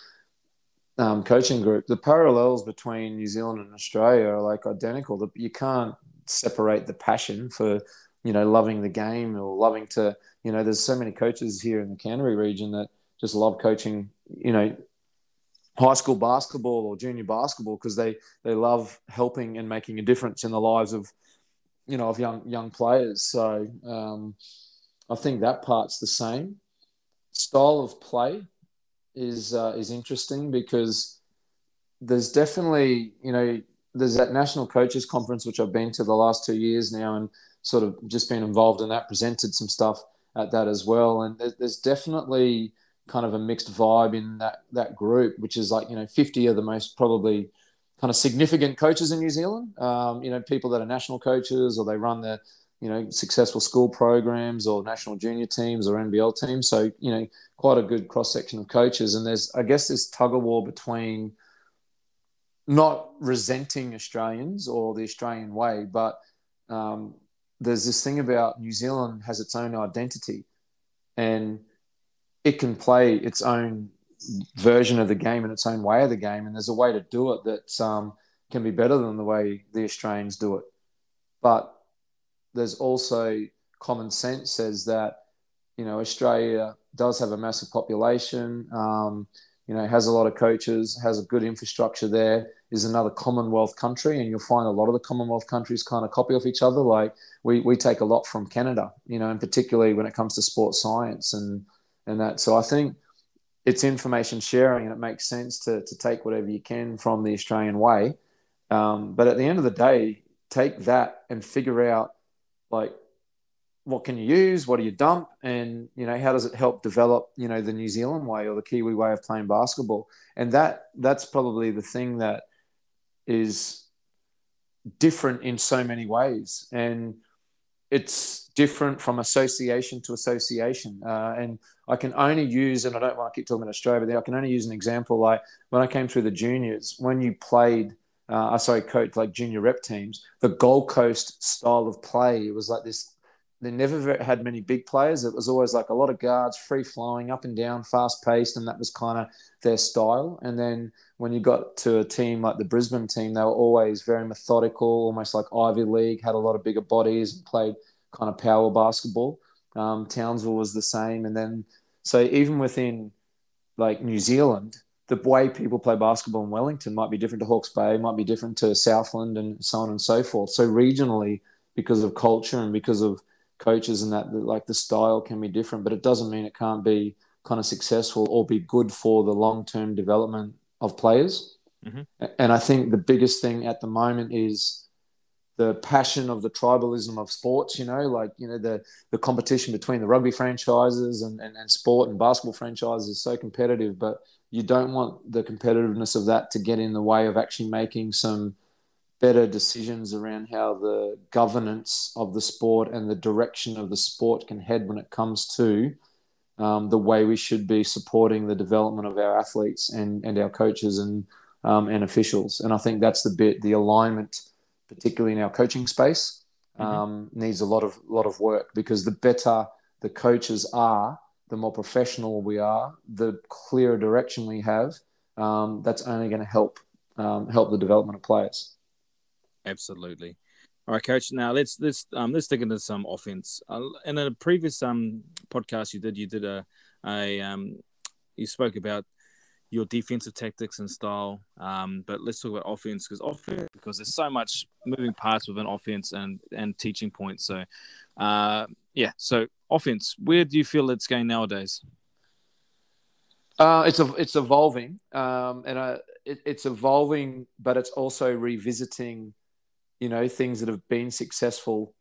Speaker 2: um, coaching group, the parallels between New Zealand and Australia are like identical. That You can't separate the passion for you know loving the game or loving to you know. There's so many coaches here in the Canterbury region that just love coaching. You know, high school basketball or junior basketball because they they love helping and making a difference in the lives of you know of young young players. So um, I think that part's the same. Style of play is uh, is interesting because there's definitely you know there's that national coaches conference which I've been to the last two years now and sort of just been involved in that, presented some stuff at that as well, and there's definitely kind of a mixed vibe in that that group, which is like you know 50 of the most probably kind of significant coaches in New Zealand. Um, you know, people that are national coaches or they run the you know successful school programs or national junior teams or NBL teams. So you know, quite a good cross section of coaches. And there's I guess this tug of war between not resenting Australians or the Australian way, but um, there's this thing about New Zealand has its own identity, and it can play its own version of the game and its own way of the game. And there's a way to do it that um, can be better than the way the Australians do it. But there's also common sense says that, you know, Australia does have a massive population, um, you know, has a lot of coaches, has a good infrastructure there, is another Commonwealth country. And you'll find a lot of the Commonwealth countries kind of copy off each other. Like we, we take a lot from Canada, you know, and particularly when it comes to sports science and, and that. So I think it's information sharing and it makes sense to, to take whatever you can from the Australian way. Um, but at the end of the day, take that and figure out like what can you use, what do you dump, and you know how does it help develop you know the New Zealand way or the Kiwi way of playing basketball, and that that's probably the thing that is different in so many ways, and it's different from association to association. Uh, and I can only use, and I don't want to keep talking about Australia, but I can only use an example like when I came through the juniors, when you played, uh, sorry, coach like junior rep teams, the Gold Coast style of play, it was like this. They never had many big players. It was always like a lot of guards, free flowing, up and down, fast paced, and that was kind of their style. And then when you got to a team like the Brisbane team, they were always very methodical, almost like Ivy League, had a lot of bigger bodies, and played kind of power basketball. Um, Townsville was the same, and then so even within like New Zealand, the way people play basketball in Wellington might be different to Hawke's Bay, might be different to Southland, and so on and so forth. So regionally, because of culture and because of coaches and that, like the style can be different, but it doesn't mean it can't be kind of successful or be good for the long term development of players. Mm-hmm. And I think the biggest thing at the moment is the passion of the tribalism of sports, you know, like, you know, the, the competition between the rugby franchises and, and, and sport and basketball franchises is so competitive, but you don't want the competitiveness of that to get in the way of actually making some better decisions around how the governance of the sport and the direction of the sport can head when it comes to um, the way we should be supporting the development of our athletes and, and our coaches and, um, and officials. And I think that's the bit, the alignment particularly in our coaching space, mm-hmm. um, needs a lot of lot of work because the better the coaches are, the more professional we are, the clearer direction we have. Um, that's only going to help um, help the development of players.
Speaker 3: Absolutely. All right, coach. Now let's let's um, let's dig into some offense. Uh, in a previous um podcast you did, you did a a um you spoke about your defensive tactics and style. Um, but let's talk about offense because offense because there's so much moving parts within offense and and teaching points. So, uh, yeah. So offense, where do you feel it's going nowadays?
Speaker 2: Uh, it's a, it's evolving, um, and uh, it, it's evolving, but it's also revisiting, you know, things that have been successful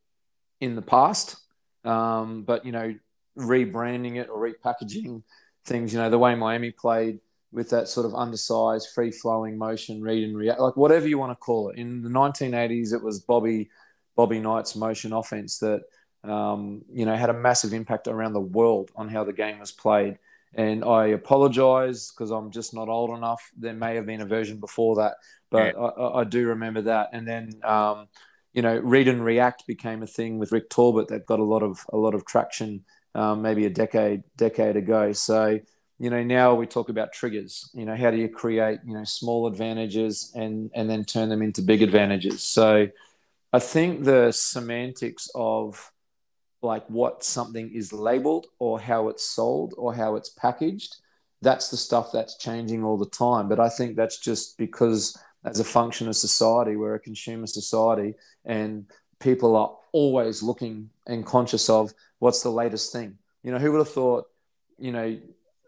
Speaker 2: in the past, um, but you know, rebranding it or repackaging things. You know, the way Miami played with that sort of undersized, free flowing motion, read and react, like whatever you want to call it. In the 1980s, it was Bobby Bobby Knight's motion offense that um, you know had a massive impact around the world on how the game was played. And I apologize because I'm just not old enough. There may have been a version before that, but yeah. I, I, do remember that. And then, um, you know, read and react became a thing with Rick Torbett that got a lot of a lot of traction, um, maybe a decade decade ago. So, you know, now we talk about triggers. You know, how do you create you know small advantages and and then turn them into big advantages? So, I think the semantics of like what something is labeled or how it's sold or how it's packaged that's the stuff that's changing all the time. But i think that's just because as a function of society we're a consumer society and people are always looking and conscious of what's the latest thing. You know who would have thought you know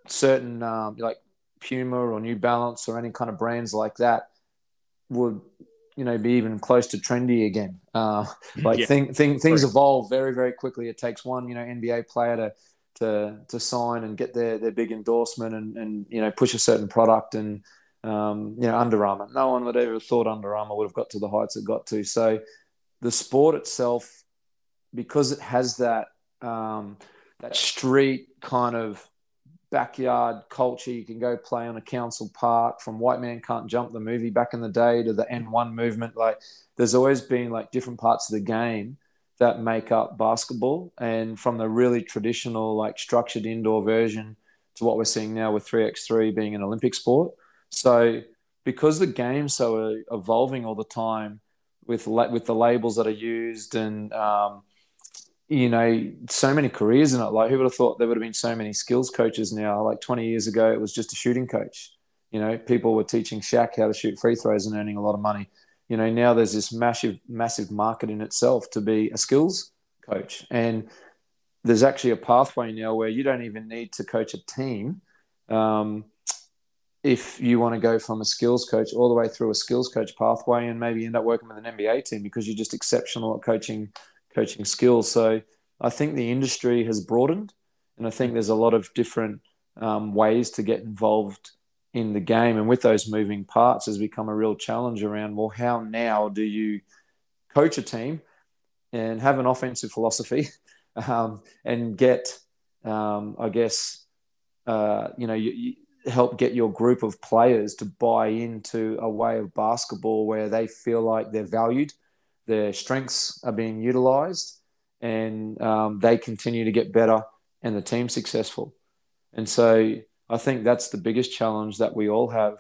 Speaker 2: certain um, like puma or new balance or any kind of brands like that would you know be even close to trendy again. Uh, like yeah. thing, thing, things evolve very very quickly. It takes one you know NBA player to to to sign and get their their big endorsement and and you know push a certain product and um, you know Under Armour. No one would ever have thought Under Armour would have got to the heights it got to. So the sport itself, because it has that um, that street kind of backyard culture. You can go play on a council park from White Man Can't Jump, the movie back in the day, to the AND1 movement. Like, there's always been like different parts of the game that make up basketball. And from the really traditional, like structured indoor version to what we're seeing now with 3x3 being an Olympic sport. So, because the game's so evolving all the time with, with the labels that are used and, um, you know, so many careers in it. Like, who would have thought there would have been so many skills coaches now? Like 20 years ago, it was just a shooting coach. You know, people were teaching Shaq how to shoot free throws and earning a lot of money. You know, now there's this massive, massive market in itself to be a skills coach. And there's actually a pathway now where you don't even need to coach a team. Um, if you want to go from a skills coach all the way through a skills coach pathway and maybe end up working with an NBA team because you're just exceptional at coaching coaching skills. So I think the industry has broadened, and I think there's a lot of different um, ways to get involved in the game. And with those moving parts, has become a real challenge around well, how now do you coach a team and have an offensive philosophy um, and get, um, I guess, uh, you know, you, you help get your group of players to buy into a way of basketball where they feel like they're valued their strengths are being utilized and um, they continue to get better and the team successful. And so I think that's the biggest challenge that we all have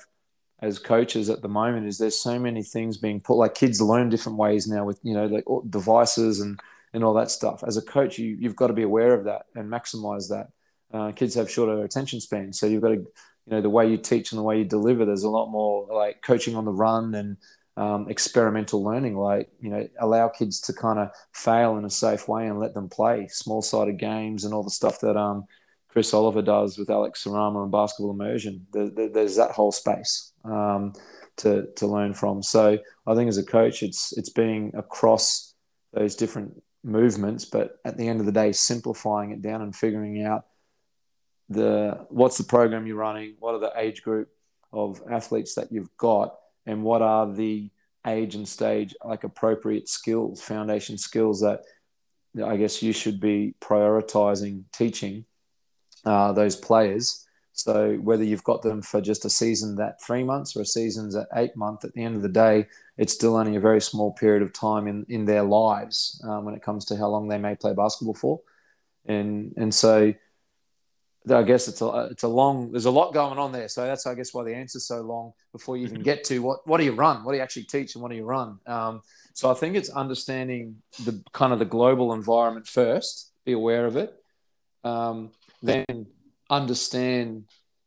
Speaker 2: as coaches at the moment is there's so many things being put like kids learn different ways now with you know like devices and and all that stuff as a coach you, you've got to be aware of that and maximize that uh, kids have shorter attention spans so you've got to you know the way you teach and the way you deliver there's a lot more like coaching on the run and um, experimental learning, like you know, allow kids to kind of fail in a safe way and let them play small sided games and all the stuff that um, Chris Oliver does with Alex Sarama and basketball immersion. There, there, there's that whole space um, to to learn from. So I think as a coach, it's it's being across those different movements, but at the end of the day, simplifying it down and figuring out the what's the program you're running, what are the age group of athletes that you've got and what are the age and stage like appropriate skills, foundation skills that I guess you should be prioritizing teaching uh, those players. So whether you've got them for just a season that three months or a season's at eight months, at the end of the day, it's still only a very small period of time in, in their lives um, when it comes to how long they may play basketball for. And and so I guess it's a it's a long. There's a lot going on there, so that's I guess why the answer's so long before you even get to what what do you run, what do you actually teach, and what do you run. Um, so I think it's understanding the kind of the global environment first, be aware of it, um, then understand,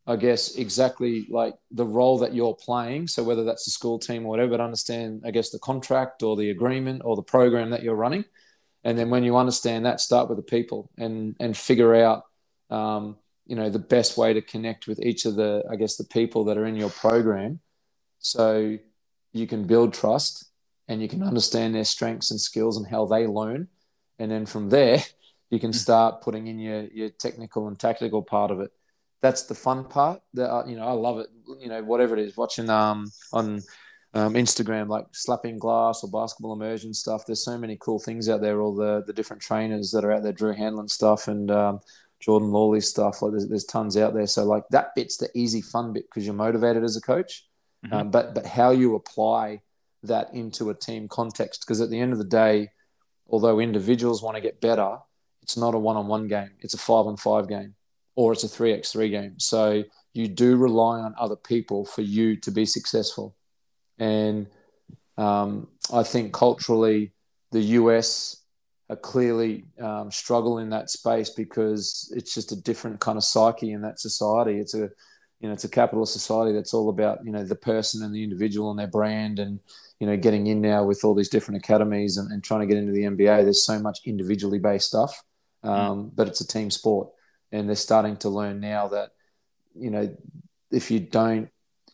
Speaker 2: I guess exactly like the role that you're playing. So whether that's the school team or whatever, but understand I guess the contract or the agreement or the program that you're running, and then when you understand that, start with the people and and figure out. Um, you know the best way to connect with each of the i guess the people that are in your program. So you can build trust and you can understand their strengths and skills and how they learn. And then from there you can start putting in your your technical and tactical part of it. That's the fun part. That uh, you know i love it. You know whatever it is watching um on um, Instagram, like slapping glass or basketball immersion stuff. There's so many cool things out there. All the the different trainers that are out there, Drew Hanlen stuff, and um, Jordan Lawley stuff. Like there's, there's tons out there. So like that bit's the easy fun bit because you're motivated as a coach. Mm-hmm. Um, but but how you apply that into a team context because at the end of the day, although individuals want to get better, it's not a one-on-one game. It's a five-on-five game, or it's a three-x-three game. So you do rely on other people for you to be successful. And um, I think culturally, the US are clearly um, struggle in that space because it's just a different kind of psyche in that society. It's a you know it's a capitalist society that's all about you know the person and the individual and their brand and you know getting in now with all these different academies and, and trying to get into the NBA. There's so much individually based stuff, um, mm. but it's a team sport, and they're starting to learn now that you know if you don't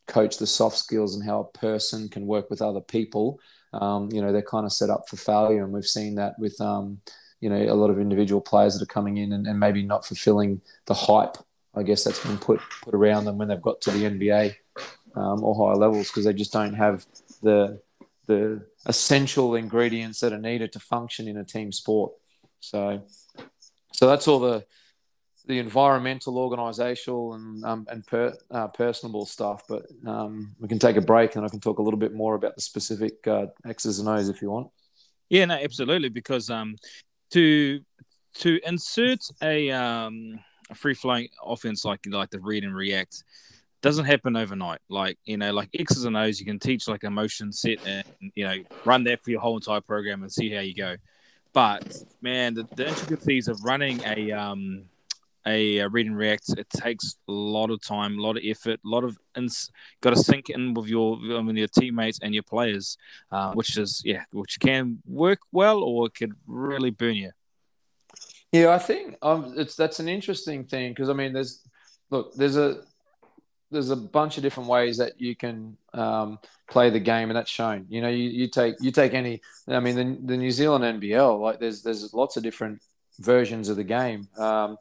Speaker 2: coach the soft skills and how a person can work with other people, um, you know, they're kind of set up for failure. And we've seen that with, um, you know, a lot of individual players that are coming in and, and, maybe not fulfilling the hype, I guess, that's been put, put around them when they've got to the NBA um, or higher levels because they just don't have the, the essential ingredients that are needed to function in a team sport. So, so that's all the the environmental, organisational, and um, and per, uh, personable stuff. But um, we can take a break, and I can talk a little bit more about the specific uh, X's and O's if you want.
Speaker 1: Yeah, no, absolutely. Because um, to to insert a um, a free flowing offense like like the read and react doesn't happen overnight. Like you know, like X's and O's, you can teach like a motion set and you know run that for your whole entire program and see how you go. But man, the, the intricacies of running a um a, a read and react, it takes a lot of time, a lot of effort, a lot of ins- got to sink in with your I mean, your teammates and your players, uh, which is yeah, which can work well or it could really burn you.
Speaker 2: Yeah, I think um, it's that's an interesting thing because I mean, there's look, there's a there's a bunch of different ways that you can um, play the game, and that's shown. You know, you, you take you take any. I mean, the, the New Zealand NBL, like there's there's lots of different versions of the game. Um,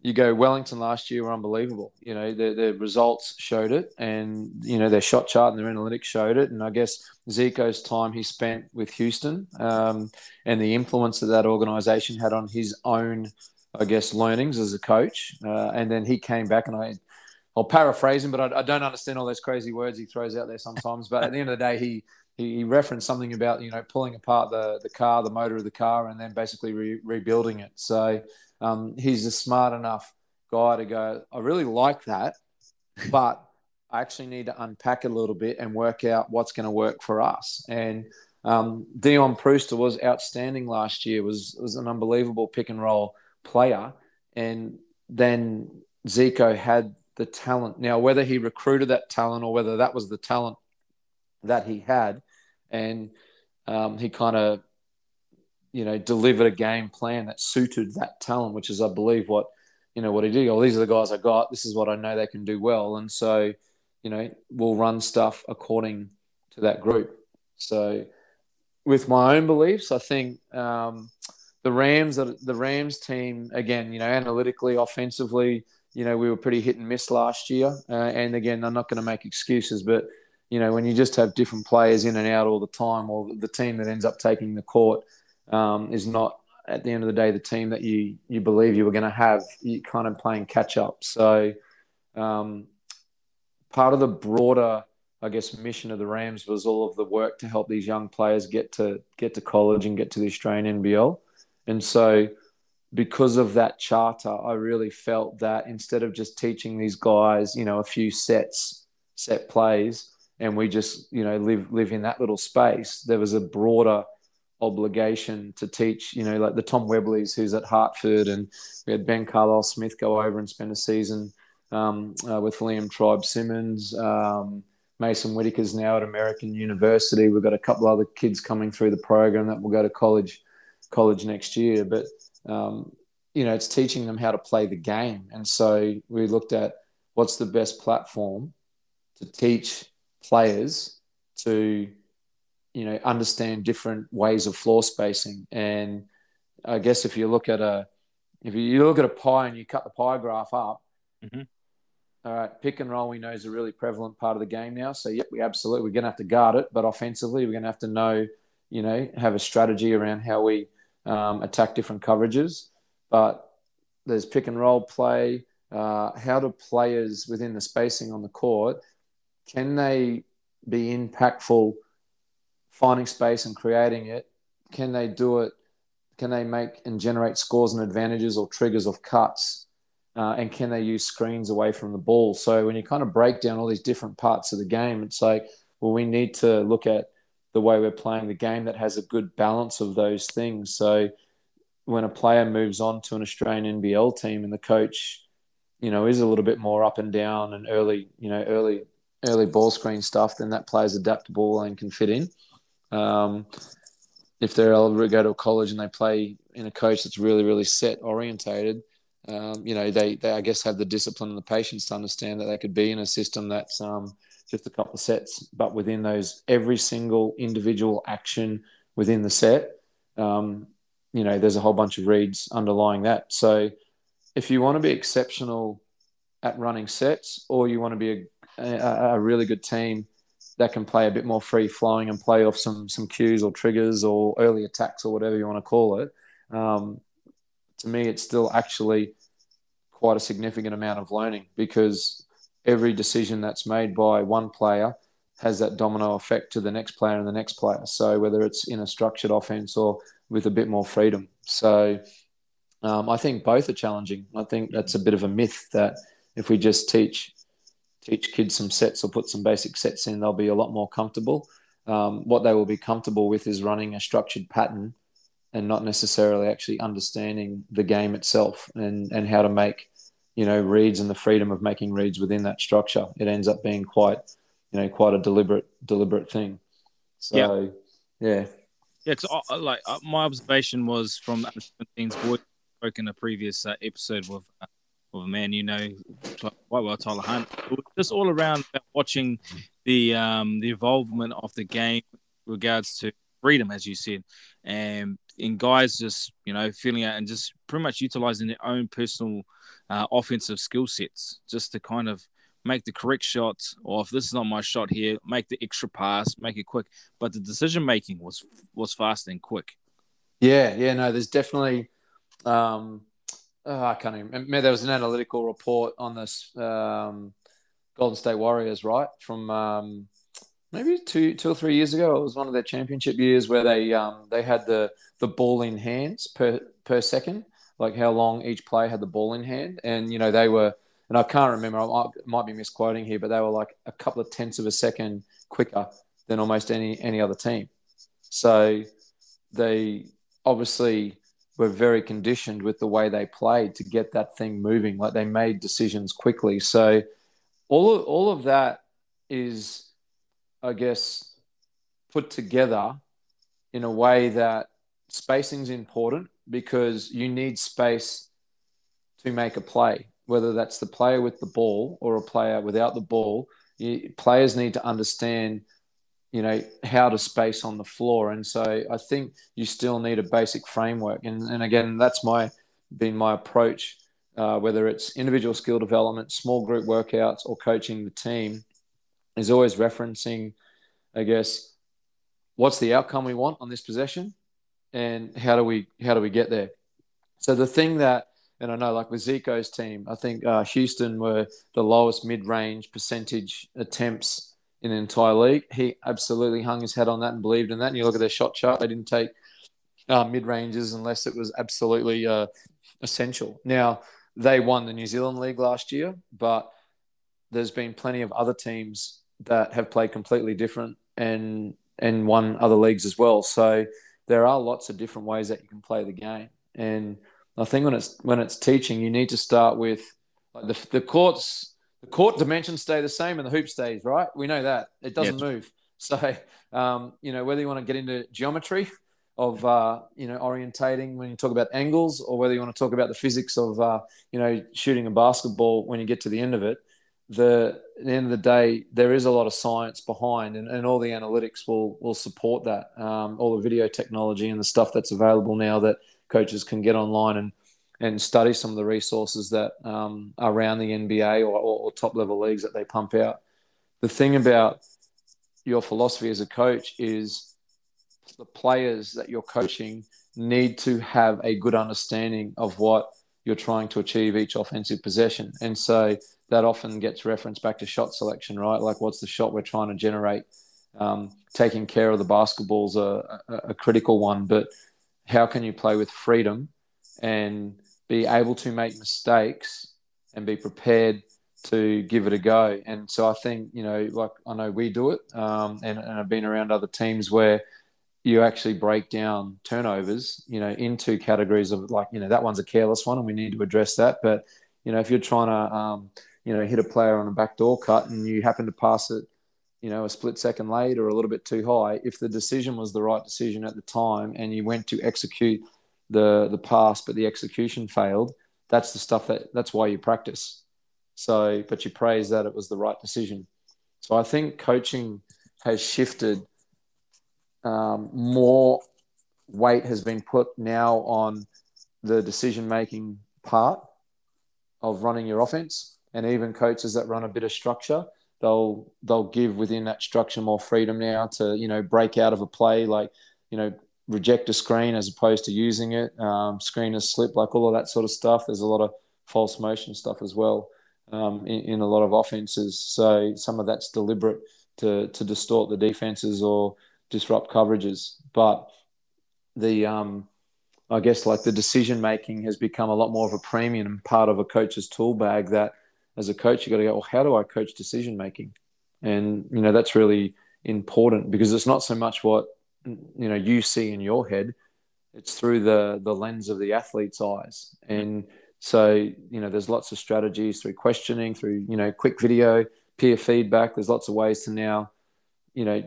Speaker 2: you go Wellington last year were unbelievable. You know, the, the results showed it, and you know their shot chart and their analytics showed it. And I guess Zico's time he spent with Houston um, and the influence that that organisation had on his own, I guess, learnings as a coach. Uh, and then he came back, and I, I'll paraphrase him, but I, I, don't understand all those crazy words he throws out there sometimes. But at the end of the day, he he referenced something about you know pulling apart the the car, the motor of the car, and then basically re- rebuilding it. So um, he's a smart enough guy to go, I really like that, but I actually need to unpack it a little bit and work out what's going to work for us. And um, Dion Prewster was outstanding last year, was, was an unbelievable pick and roll player. And then Zico had the talent. Now, whether he recruited that talent or whether that was the talent that he had, and um, he kind of you know, delivered a game plan that suited that talent, which is, I believe, what you know what he did. Oh, these are the guys I got. This is what I know they can do well, and so you know we'll run stuff according to that group. So, with my own beliefs, I think um, the Rams, the Rams team, again, you know, analytically, offensively, you know, we were pretty hit and miss last year. Uh, and again, I'm not going to make excuses, but you know, when you just have different players in and out all the time, or the team that ends up taking the court um, is not at the end of the day the team that you you believe you were going to have. You kind of playing catch up. So um, part of the broader, I guess, mission of the Rams was all of the work to help these young players get to get to college and get to the Australian NBL. And so because of that charter, I really felt that instead of just teaching these guys, you know, a few sets, set plays, and we just, you know, live live in that little space, there was a broader obligation to teach, you know, like the Tom Webleys who's at Hartford, and we had Ben Carlisle Smith go over and spend a season um, uh, with Liam Tribe Simmons. Um, Mason Whitaker's now at American University. We've got a couple other kids coming through the program that will go to college college next year. But um, you know, it's teaching them how to play the game. And so we looked at what's the best platform to teach players to you know understand different ways of floor spacing and i guess if you look at a if you look at a pie and you cut the pie graph up mm-hmm. all right pick and roll we know is a really prevalent part of the game now so yep we absolutely we're going to have to guard it but offensively we're going to have to know you know have a strategy around how we um, attack different coverages but there's pick and roll play. Uh, how do players within the spacing on the court can they be impactful, finding space and creating it? Can they do it? Can they make and generate scores and advantages or triggers of cuts? Uh, and can they use screens away from the ball? So when you kind of break down all these different parts of the game, it's like, well, we need to look at the way we're playing the game that has a good balance of those things. So when a player moves on to an Australian NBL team and the coach, you know, is a little bit more up and down and early, you know, early early ball screen stuff, then that player's adaptable and can fit in. Um, if they're able to go to a college and they play in a coach that's really, really set orientated, um, you know, they, they, I guess, have the discipline and the patience to understand that they could be in a system that's um, just a couple of sets, but within those, every single individual action within the set, um, you know, there's a whole bunch of reads underlying that. So if you want to be exceptional at running sets or you want to be a, a, a really good team that can play a bit more free flowing and play off some some cues or triggers or early attacks or whatever you want to call it. Um, to me, it's still actually quite a significant amount of learning because every decision that's made by one player has that domino effect to the next player and the next player. So whether it's in a structured offense or with a bit more freedom. So um, I think both are challenging. I think that's a bit of a myth that if we just teach teach kids some sets or put some basic sets in, they'll be a lot more comfortable. Um, what they will be comfortable with is running a structured pattern and not necessarily actually understanding the game itself and, and how to make, you know, reads and the freedom of making reads within that structure. It ends up being quite, you know, quite a deliberate, deliberate thing. So, yeah. Yeah,
Speaker 1: yeah cause I, like uh, my observation was from the 17's boy spoke in a previous uh, episode with uh, with a man you know quite well, Tyler Hunt. Just all around watching the um, the involvement of the game regards to freedom, as you said, and in guys just you know feeling out and just pretty much utilizing their own personal uh, offensive skill sets just to kind of make the correct shot, or if this is not my shot here, make the extra pass, make it quick. But the decision making was was fast and quick.
Speaker 2: Yeah, yeah, no, there's definitely. Um, oh, I can't even remember. There was an analytical report on this um, Golden State Warriors, right? From um, maybe two, two or three years ago. It was one of their championship years where they um, they had the the ball in hands per per second, like how long each player had the ball in hand, and you know they were. And I can't remember. I might be misquoting here, but they were like a couple of tenths of a second quicker than almost any any other team. So they obviously were very conditioned with the way they played to get that thing moving. Like they made decisions quickly. So all of, all of that is, I guess, put together in a way that spacing is important because you need space to make a play, whether that's the player with the ball or a player without the ball. You, players need to understand – you know how to space on the floor. And so i think you still need a basic framework. And, and again that's my been my approach uh, whether it's individual skill development small group workouts or coaching the team is always referencing i guess what's the outcome we want on this possession and how do we how do we get there? So the thing that and I know, like with Zico's team, I think uh, Houston were the lowest mid-range percentage attempts in the entire league. He absolutely hung his head on that and believed in that. And you look at their shot chart; they didn't take uh, mid ranges unless it was absolutely uh, essential. Now they won the New Zealand League last year, but there's been plenty of other teams that have played completely different and and won other leagues as well. So there are lots of different ways that you can play the game. And I think when it's when it's teaching, you need to start with like the the courts the court dimensions stay the same and the hoop stays, right? We know that it doesn't move. So, um, you know, whether you want to get into geometry of, uh, you know, orientating when you talk about angles or whether you want to talk about the physics of, uh, you know, shooting a basketball when you get to the end of it, the, the end of the day, there is a lot of science behind and, and all the analytics will, will support that. Um, all the video technology and the stuff that's available now that coaches can get online and, and study some of the resources that um, are around the NBA or, or, or top level leagues that they pump out. The thing about your philosophy as a coach is the players that you're coaching need to have a good understanding of what you're trying to achieve each offensive possession. And so that often gets referenced back to shot selection, right? Like, what's the shot we're trying to generate? Um, taking care of the basketball's a, a, a critical one, but how can you play with freedom and be able to make mistakes and be prepared to give it a go? And so I think, you know, like I know we do it, um, and, and I've been around other teams where you actually break down turnovers, you know, into categories of like, you know, that one's a careless one and we need to address that. But, you know, if you're trying to, um, you know, hit a player on a backdoor cut and you happen to pass it, you know, a split second late or a little bit too high, if the decision was the right decision at the time and you went to execute the the pass but the execution failed, that's the stuff that that's why you practice. So, but you praise that it was the right decision. So I think coaching has shifted um, more weight has been put now on the decision making part of running your offense and even coaches that run a bit of structure they'll they'll give within that structure more freedom now to you know break out of a play like you know reject a screen as opposed to using it um, screen as slip like all of that sort of stuff there's a lot of false motion stuff as well um, in, in, a lot of offenses so some of that's deliberate to to distort the defenses or disrupt coverages. But the um, I guess like the decision making has become a lot more of a premium part of a coach's tool bag. That as a coach, you got to go, well, how do I coach decision making? And you know that's really important because it's not so much what you know you see in your head; it's through the the lens of the athlete's eyes. And so you know, there's lots of strategies through questioning, through you know, quick video, peer feedback. There's lots of ways to now you know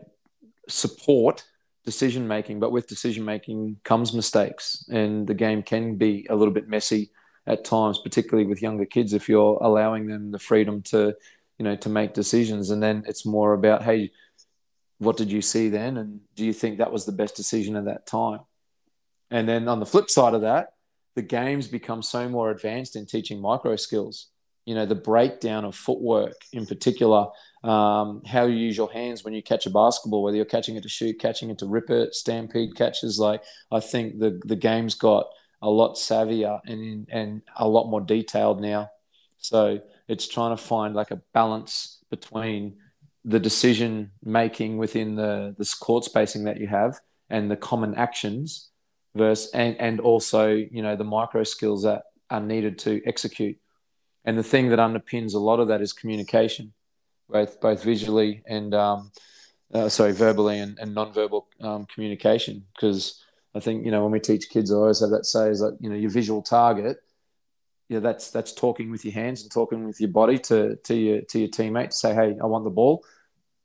Speaker 2: support decision making, but with decision making comes mistakes, and the game can be a little bit messy at times, particularly with younger kids. If you're allowing them the freedom to, you know, to make decisions, and then it's more about, hey, what did you see then, and do you think that was the best decision at that time? And then on the flip side of that, the games become so more advanced in teaching micro skills. You know, the breakdown of footwork in particular um, how you use your hands when you catch a basketball, whether you're catching it to shoot, catching it to rip it, stampede catches. Like I think the the game's got a lot savvier and and a lot more detailed now. So it's trying to find like a balance between the decision making within the the court spacing that you have and the common actions versus and and also you know the micro skills that are needed to execute. And the thing that underpins a lot of that is communication both both visually and um, uh, sorry, verbally and, and non-verbal um, communication. Because I think you know when we teach kids, I always have that say is that you know your visual target, yeah, that's that's talking with your hands and talking with your body to to your to your teammate to say, hey, I want the ball,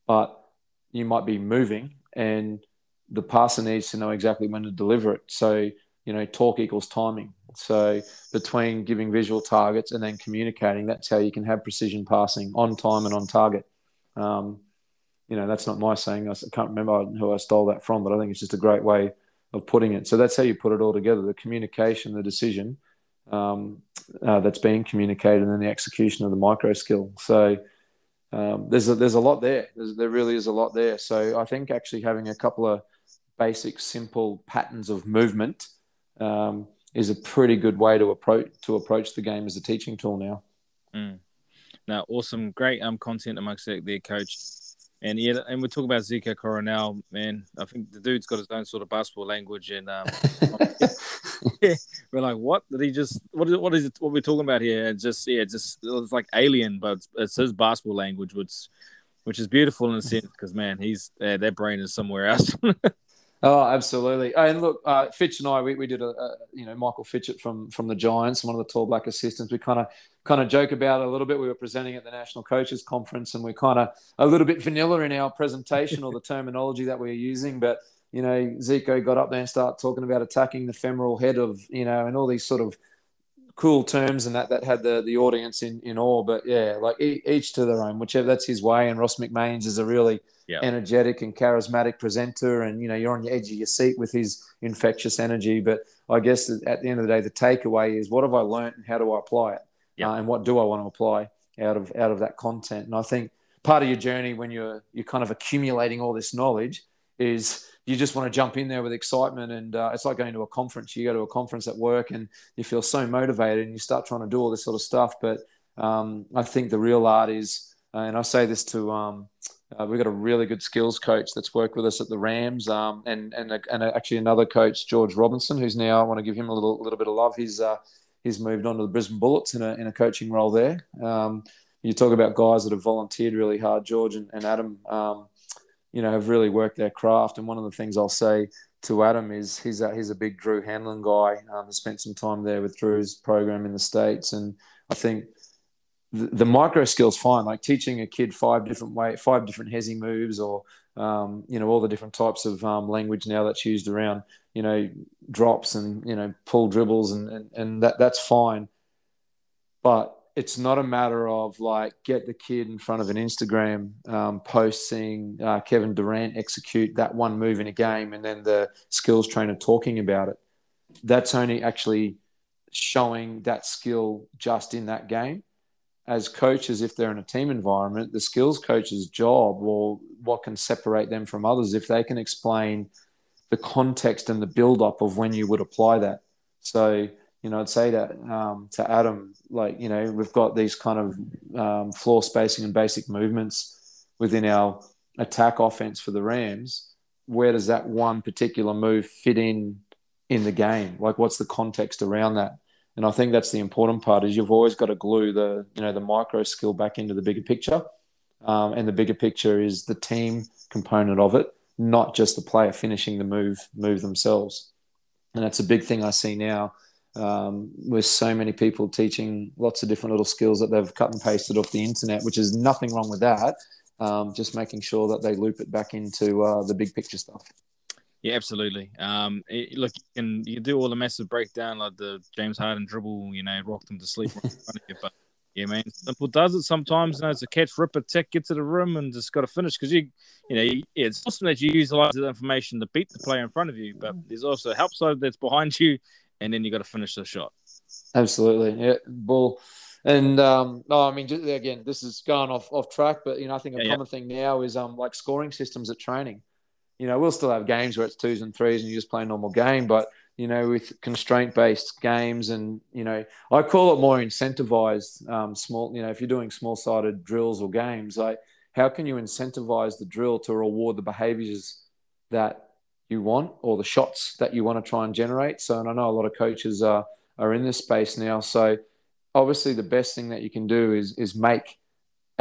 Speaker 2: but you might be moving and the passer needs to know exactly when to deliver it. So you know, talk equals timing. So between giving visual targets and then communicating, that's how you can have precision passing on time and on target. Um, you know, that's not my saying. I can't remember who I stole that from, but I think it's just a great way of putting it. So that's how you put it all together: the communication, the decision um, uh, that's being communicated, and then the execution of the micro skill. So um, there's a, there's a lot there. There's, there really is a lot there. So I think actually having a couple of basic, simple patterns of movement um, is a pretty good way to approach to approach the game as a teaching tool now.
Speaker 1: Mm. Now, awesome, great um content amongst their, coach, and yeah, and we talk about Zico Coronel, man. I think the dude's got his own sort of basketball language, and um, we're like, what did he just? What is what is it? What we're talking about here? And just yeah, just it's like alien, but it's, it's his basketball language, which which is beautiful in a sense because man, he's uh, their brain is somewhere else.
Speaker 2: Oh, absolutely. And look, uh, Fitch and I, we, we did a, a, you know Michael Fitchett from from the Giants, one of the tall black assistants. We kind of kind of joke about it a little bit. We were presenting at the National Coaches Conference, and we're kind of a little bit vanilla in our presentation or the terminology that we are using. But you know, Zico got up there and started talking about attacking the femoral head of you know, and all these sort of cool terms and that that had the the audience in in awe. But yeah, like each to their own, whichever that's his way. And Ross McMains is a really yeah. energetic and charismatic presenter, and you know you're on the edge of your seat with his infectious energy. But I guess at the end of the day, the takeaway is what have I learned and how do I apply it, yeah. uh, and what do I want to apply out of out of that content. And I think part of your journey when you're you're kind of accumulating all this knowledge is you just want to jump in there with excitement and uh, it's like going to a conference. You go to a conference at work and you feel so motivated and you start trying to do all this sort of stuff. But um, i think the real art is uh, and i say this to um, uh, we've got a really good skills coach that's worked with us at the rams um, and, and, and actually another coach george robinson who's now i want to give him a little, little bit of love. He's uh, he's moved on to the brisbane bullets in a, in a coaching role there. Um, you talk about guys that have volunteered really hard george and, and adam um, you know, have really worked their craft. And one of the things I'll say to Adam is he's a, he's a big Drew Hanlen guy. Um, spent some time there with Drew's program in the States. And I think the, the micro skills fine, like teaching a kid five different way, five different hesi moves or, um, you know, all the different types of um, language now that's used around, you know, drops and, you know, pull dribbles and, and, and that, that's fine. But it's not a matter of like get the kid in front of an Instagram um, post seeing uh, Kevin Durant execute that one move in a game and then the skills trainer talking about it. That's only actually showing that skill just in that game. As coaches, if they're in a team environment, the skills coach's job or what can separate them from others if they can explain the context and the build up of when you would apply that. So you know, I'd say to um, to Adam, like, you know, we've got these kind of um, floor spacing and basic movements within our attack offense for the Rams. Where does that one particular move fit in in the game? Like, what's the context around that? And I think that's the important part is you've always got to glue the you know the micro skill back into the bigger picture, um, and the bigger picture is the team component of it, not just the player finishing the move move themselves. And that's a big thing I see now um, with so many people teaching lots of different little skills that they've cut and pasted off the internet, which is nothing wrong with that. Um, just making sure that they loop it back into uh, the big picture stuff.
Speaker 1: Yeah, absolutely. Um, it, look, you can you do all the massive breakdown like the James Harden dribble, you know, rock them to sleep you, but yeah, man, simple does it sometimes. You know, it's a catch, rip, attack, get to the rim, and just got to finish because you, you know, you, yeah, it's awesome that you use a lot of the information to beat the player in front of you, but there's also a help side that's behind you and then you got to finish the shot.
Speaker 2: Absolutely, yeah, bull. And um, no, I mean, again, this is going off off track, but you know, I think a yeah, common yeah. thing now is um like scoring systems at training. You know, we'll still have games where it's twos and threes, and you just play a normal game, but you know, with constraint based games, and you know, I call it more incentivized um, small. You know, if you're doing small sided drills or games, like how can you incentivize the drill to reward the behaviors that you want or the shots that you want to try and generate. So, and I know a lot of coaches are are in this space now. So, obviously, the best thing that you can do is is make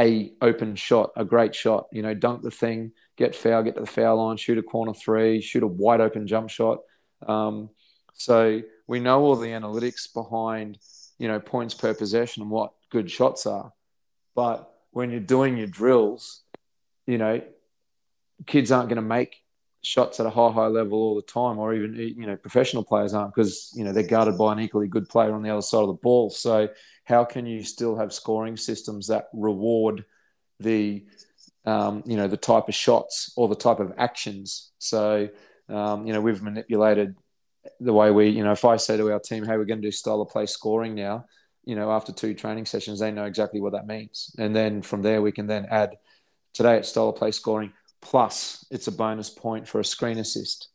Speaker 2: a open shot, a great shot. You know, dunk the thing, get foul, get to the foul line, shoot a corner three, shoot a wide open jump shot. Um, so we know all the analytics behind you know points per possession and what good shots are, but when you're doing your drills, you know, kids aren't going to make shots at a high, high level all the time, or even you know professional players aren't because you know they're guarded by an equally good player on the other side of the ball. So how can you still have scoring systems that reward the um, you know the type of shots or the type of actions? So um, you know we've manipulated the way we you know if I say to our team, hey, we're going to do style of play scoring now. You know, after two training sessions, they know exactly what that means, and then from there we can then add. Today it's style of play scoring plus it's a bonus point for a screen assist.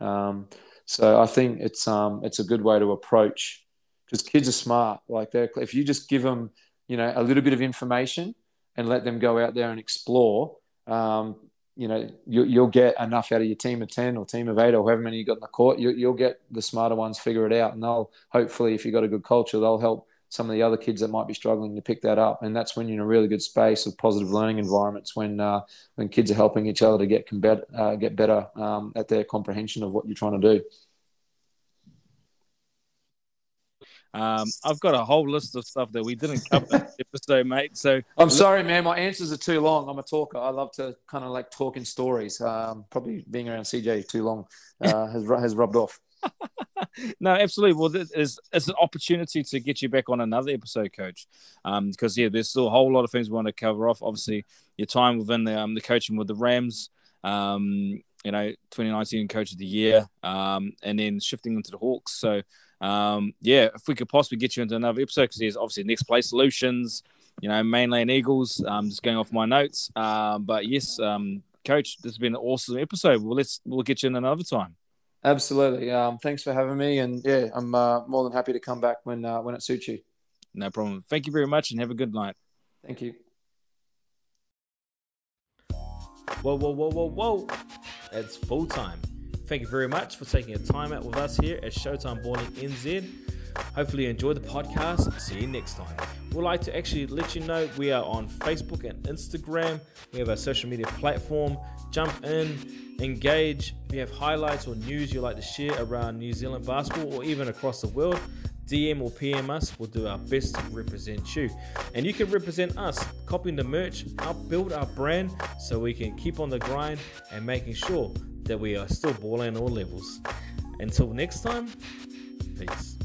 Speaker 2: Um, so I think it's um, it's a good way to approach because kids are smart. Like they if you just give them you know a little bit of information and let them go out there and explore, um, you know you, will get enough out of your team of ten or team of eight or however many you got in the court. You, you'll get the smarter ones figure it out, and they'll hopefully if you've got a good culture, they'll help some of the other kids that might be struggling to pick that up. And that's when you're in a really good space of positive learning environments when uh, when kids are helping each other to get better, uh, get better um, at their comprehension of what you're trying to do.
Speaker 1: Um, I've got a whole list of stuff that we didn't cover episode, mate. So
Speaker 2: I'm sorry, man. My answers are too long. I'm a talker. I love to kind of like talk in stories. Um, probably being around CJ too long uh, has has rubbed off.
Speaker 1: No, absolutely. Well, it's, it's an opportunity to get you back on another episode, Coach. Um, because yeah, there's still a whole lot of things we want to cover off. Obviously, your time within the um, the coaching with the Rams. Um, you know, 2019 Coach of the Year, um, and then shifting into the Hawks. So, um, yeah, if we could possibly get you into another episode, because there's obviously next play solutions, you know, mainland Eagles. Um, just going off my notes. Um, but yes, um, coach, this has been an awesome episode. Well, let's we'll get you in another time.
Speaker 2: Absolutely. Um, thanks for having me, and yeah, I'm uh, more than happy to come back when uh, when it suits you.
Speaker 1: No problem. Thank you very much, and have a good night.
Speaker 2: Thank you.
Speaker 1: Whoa, whoa, whoa, whoa, whoa! It's full time. Thank you very much for taking a time out with us here at Showtime Balling NZ. Hopefully, you enjoyed the podcast. See you next time. We'd like to actually let you know we are on Facebook and Instagram. We have our social media platform. Jump in, engage. If you have highlights or news you'd like to share around New Zealand basketball or even across the world, DM or PM us. We'll do our best to represent you. And you can represent us, copying the merch, help build our brand so we can keep on the grind and making sure that we are still balling on all levels. Until next time, peace.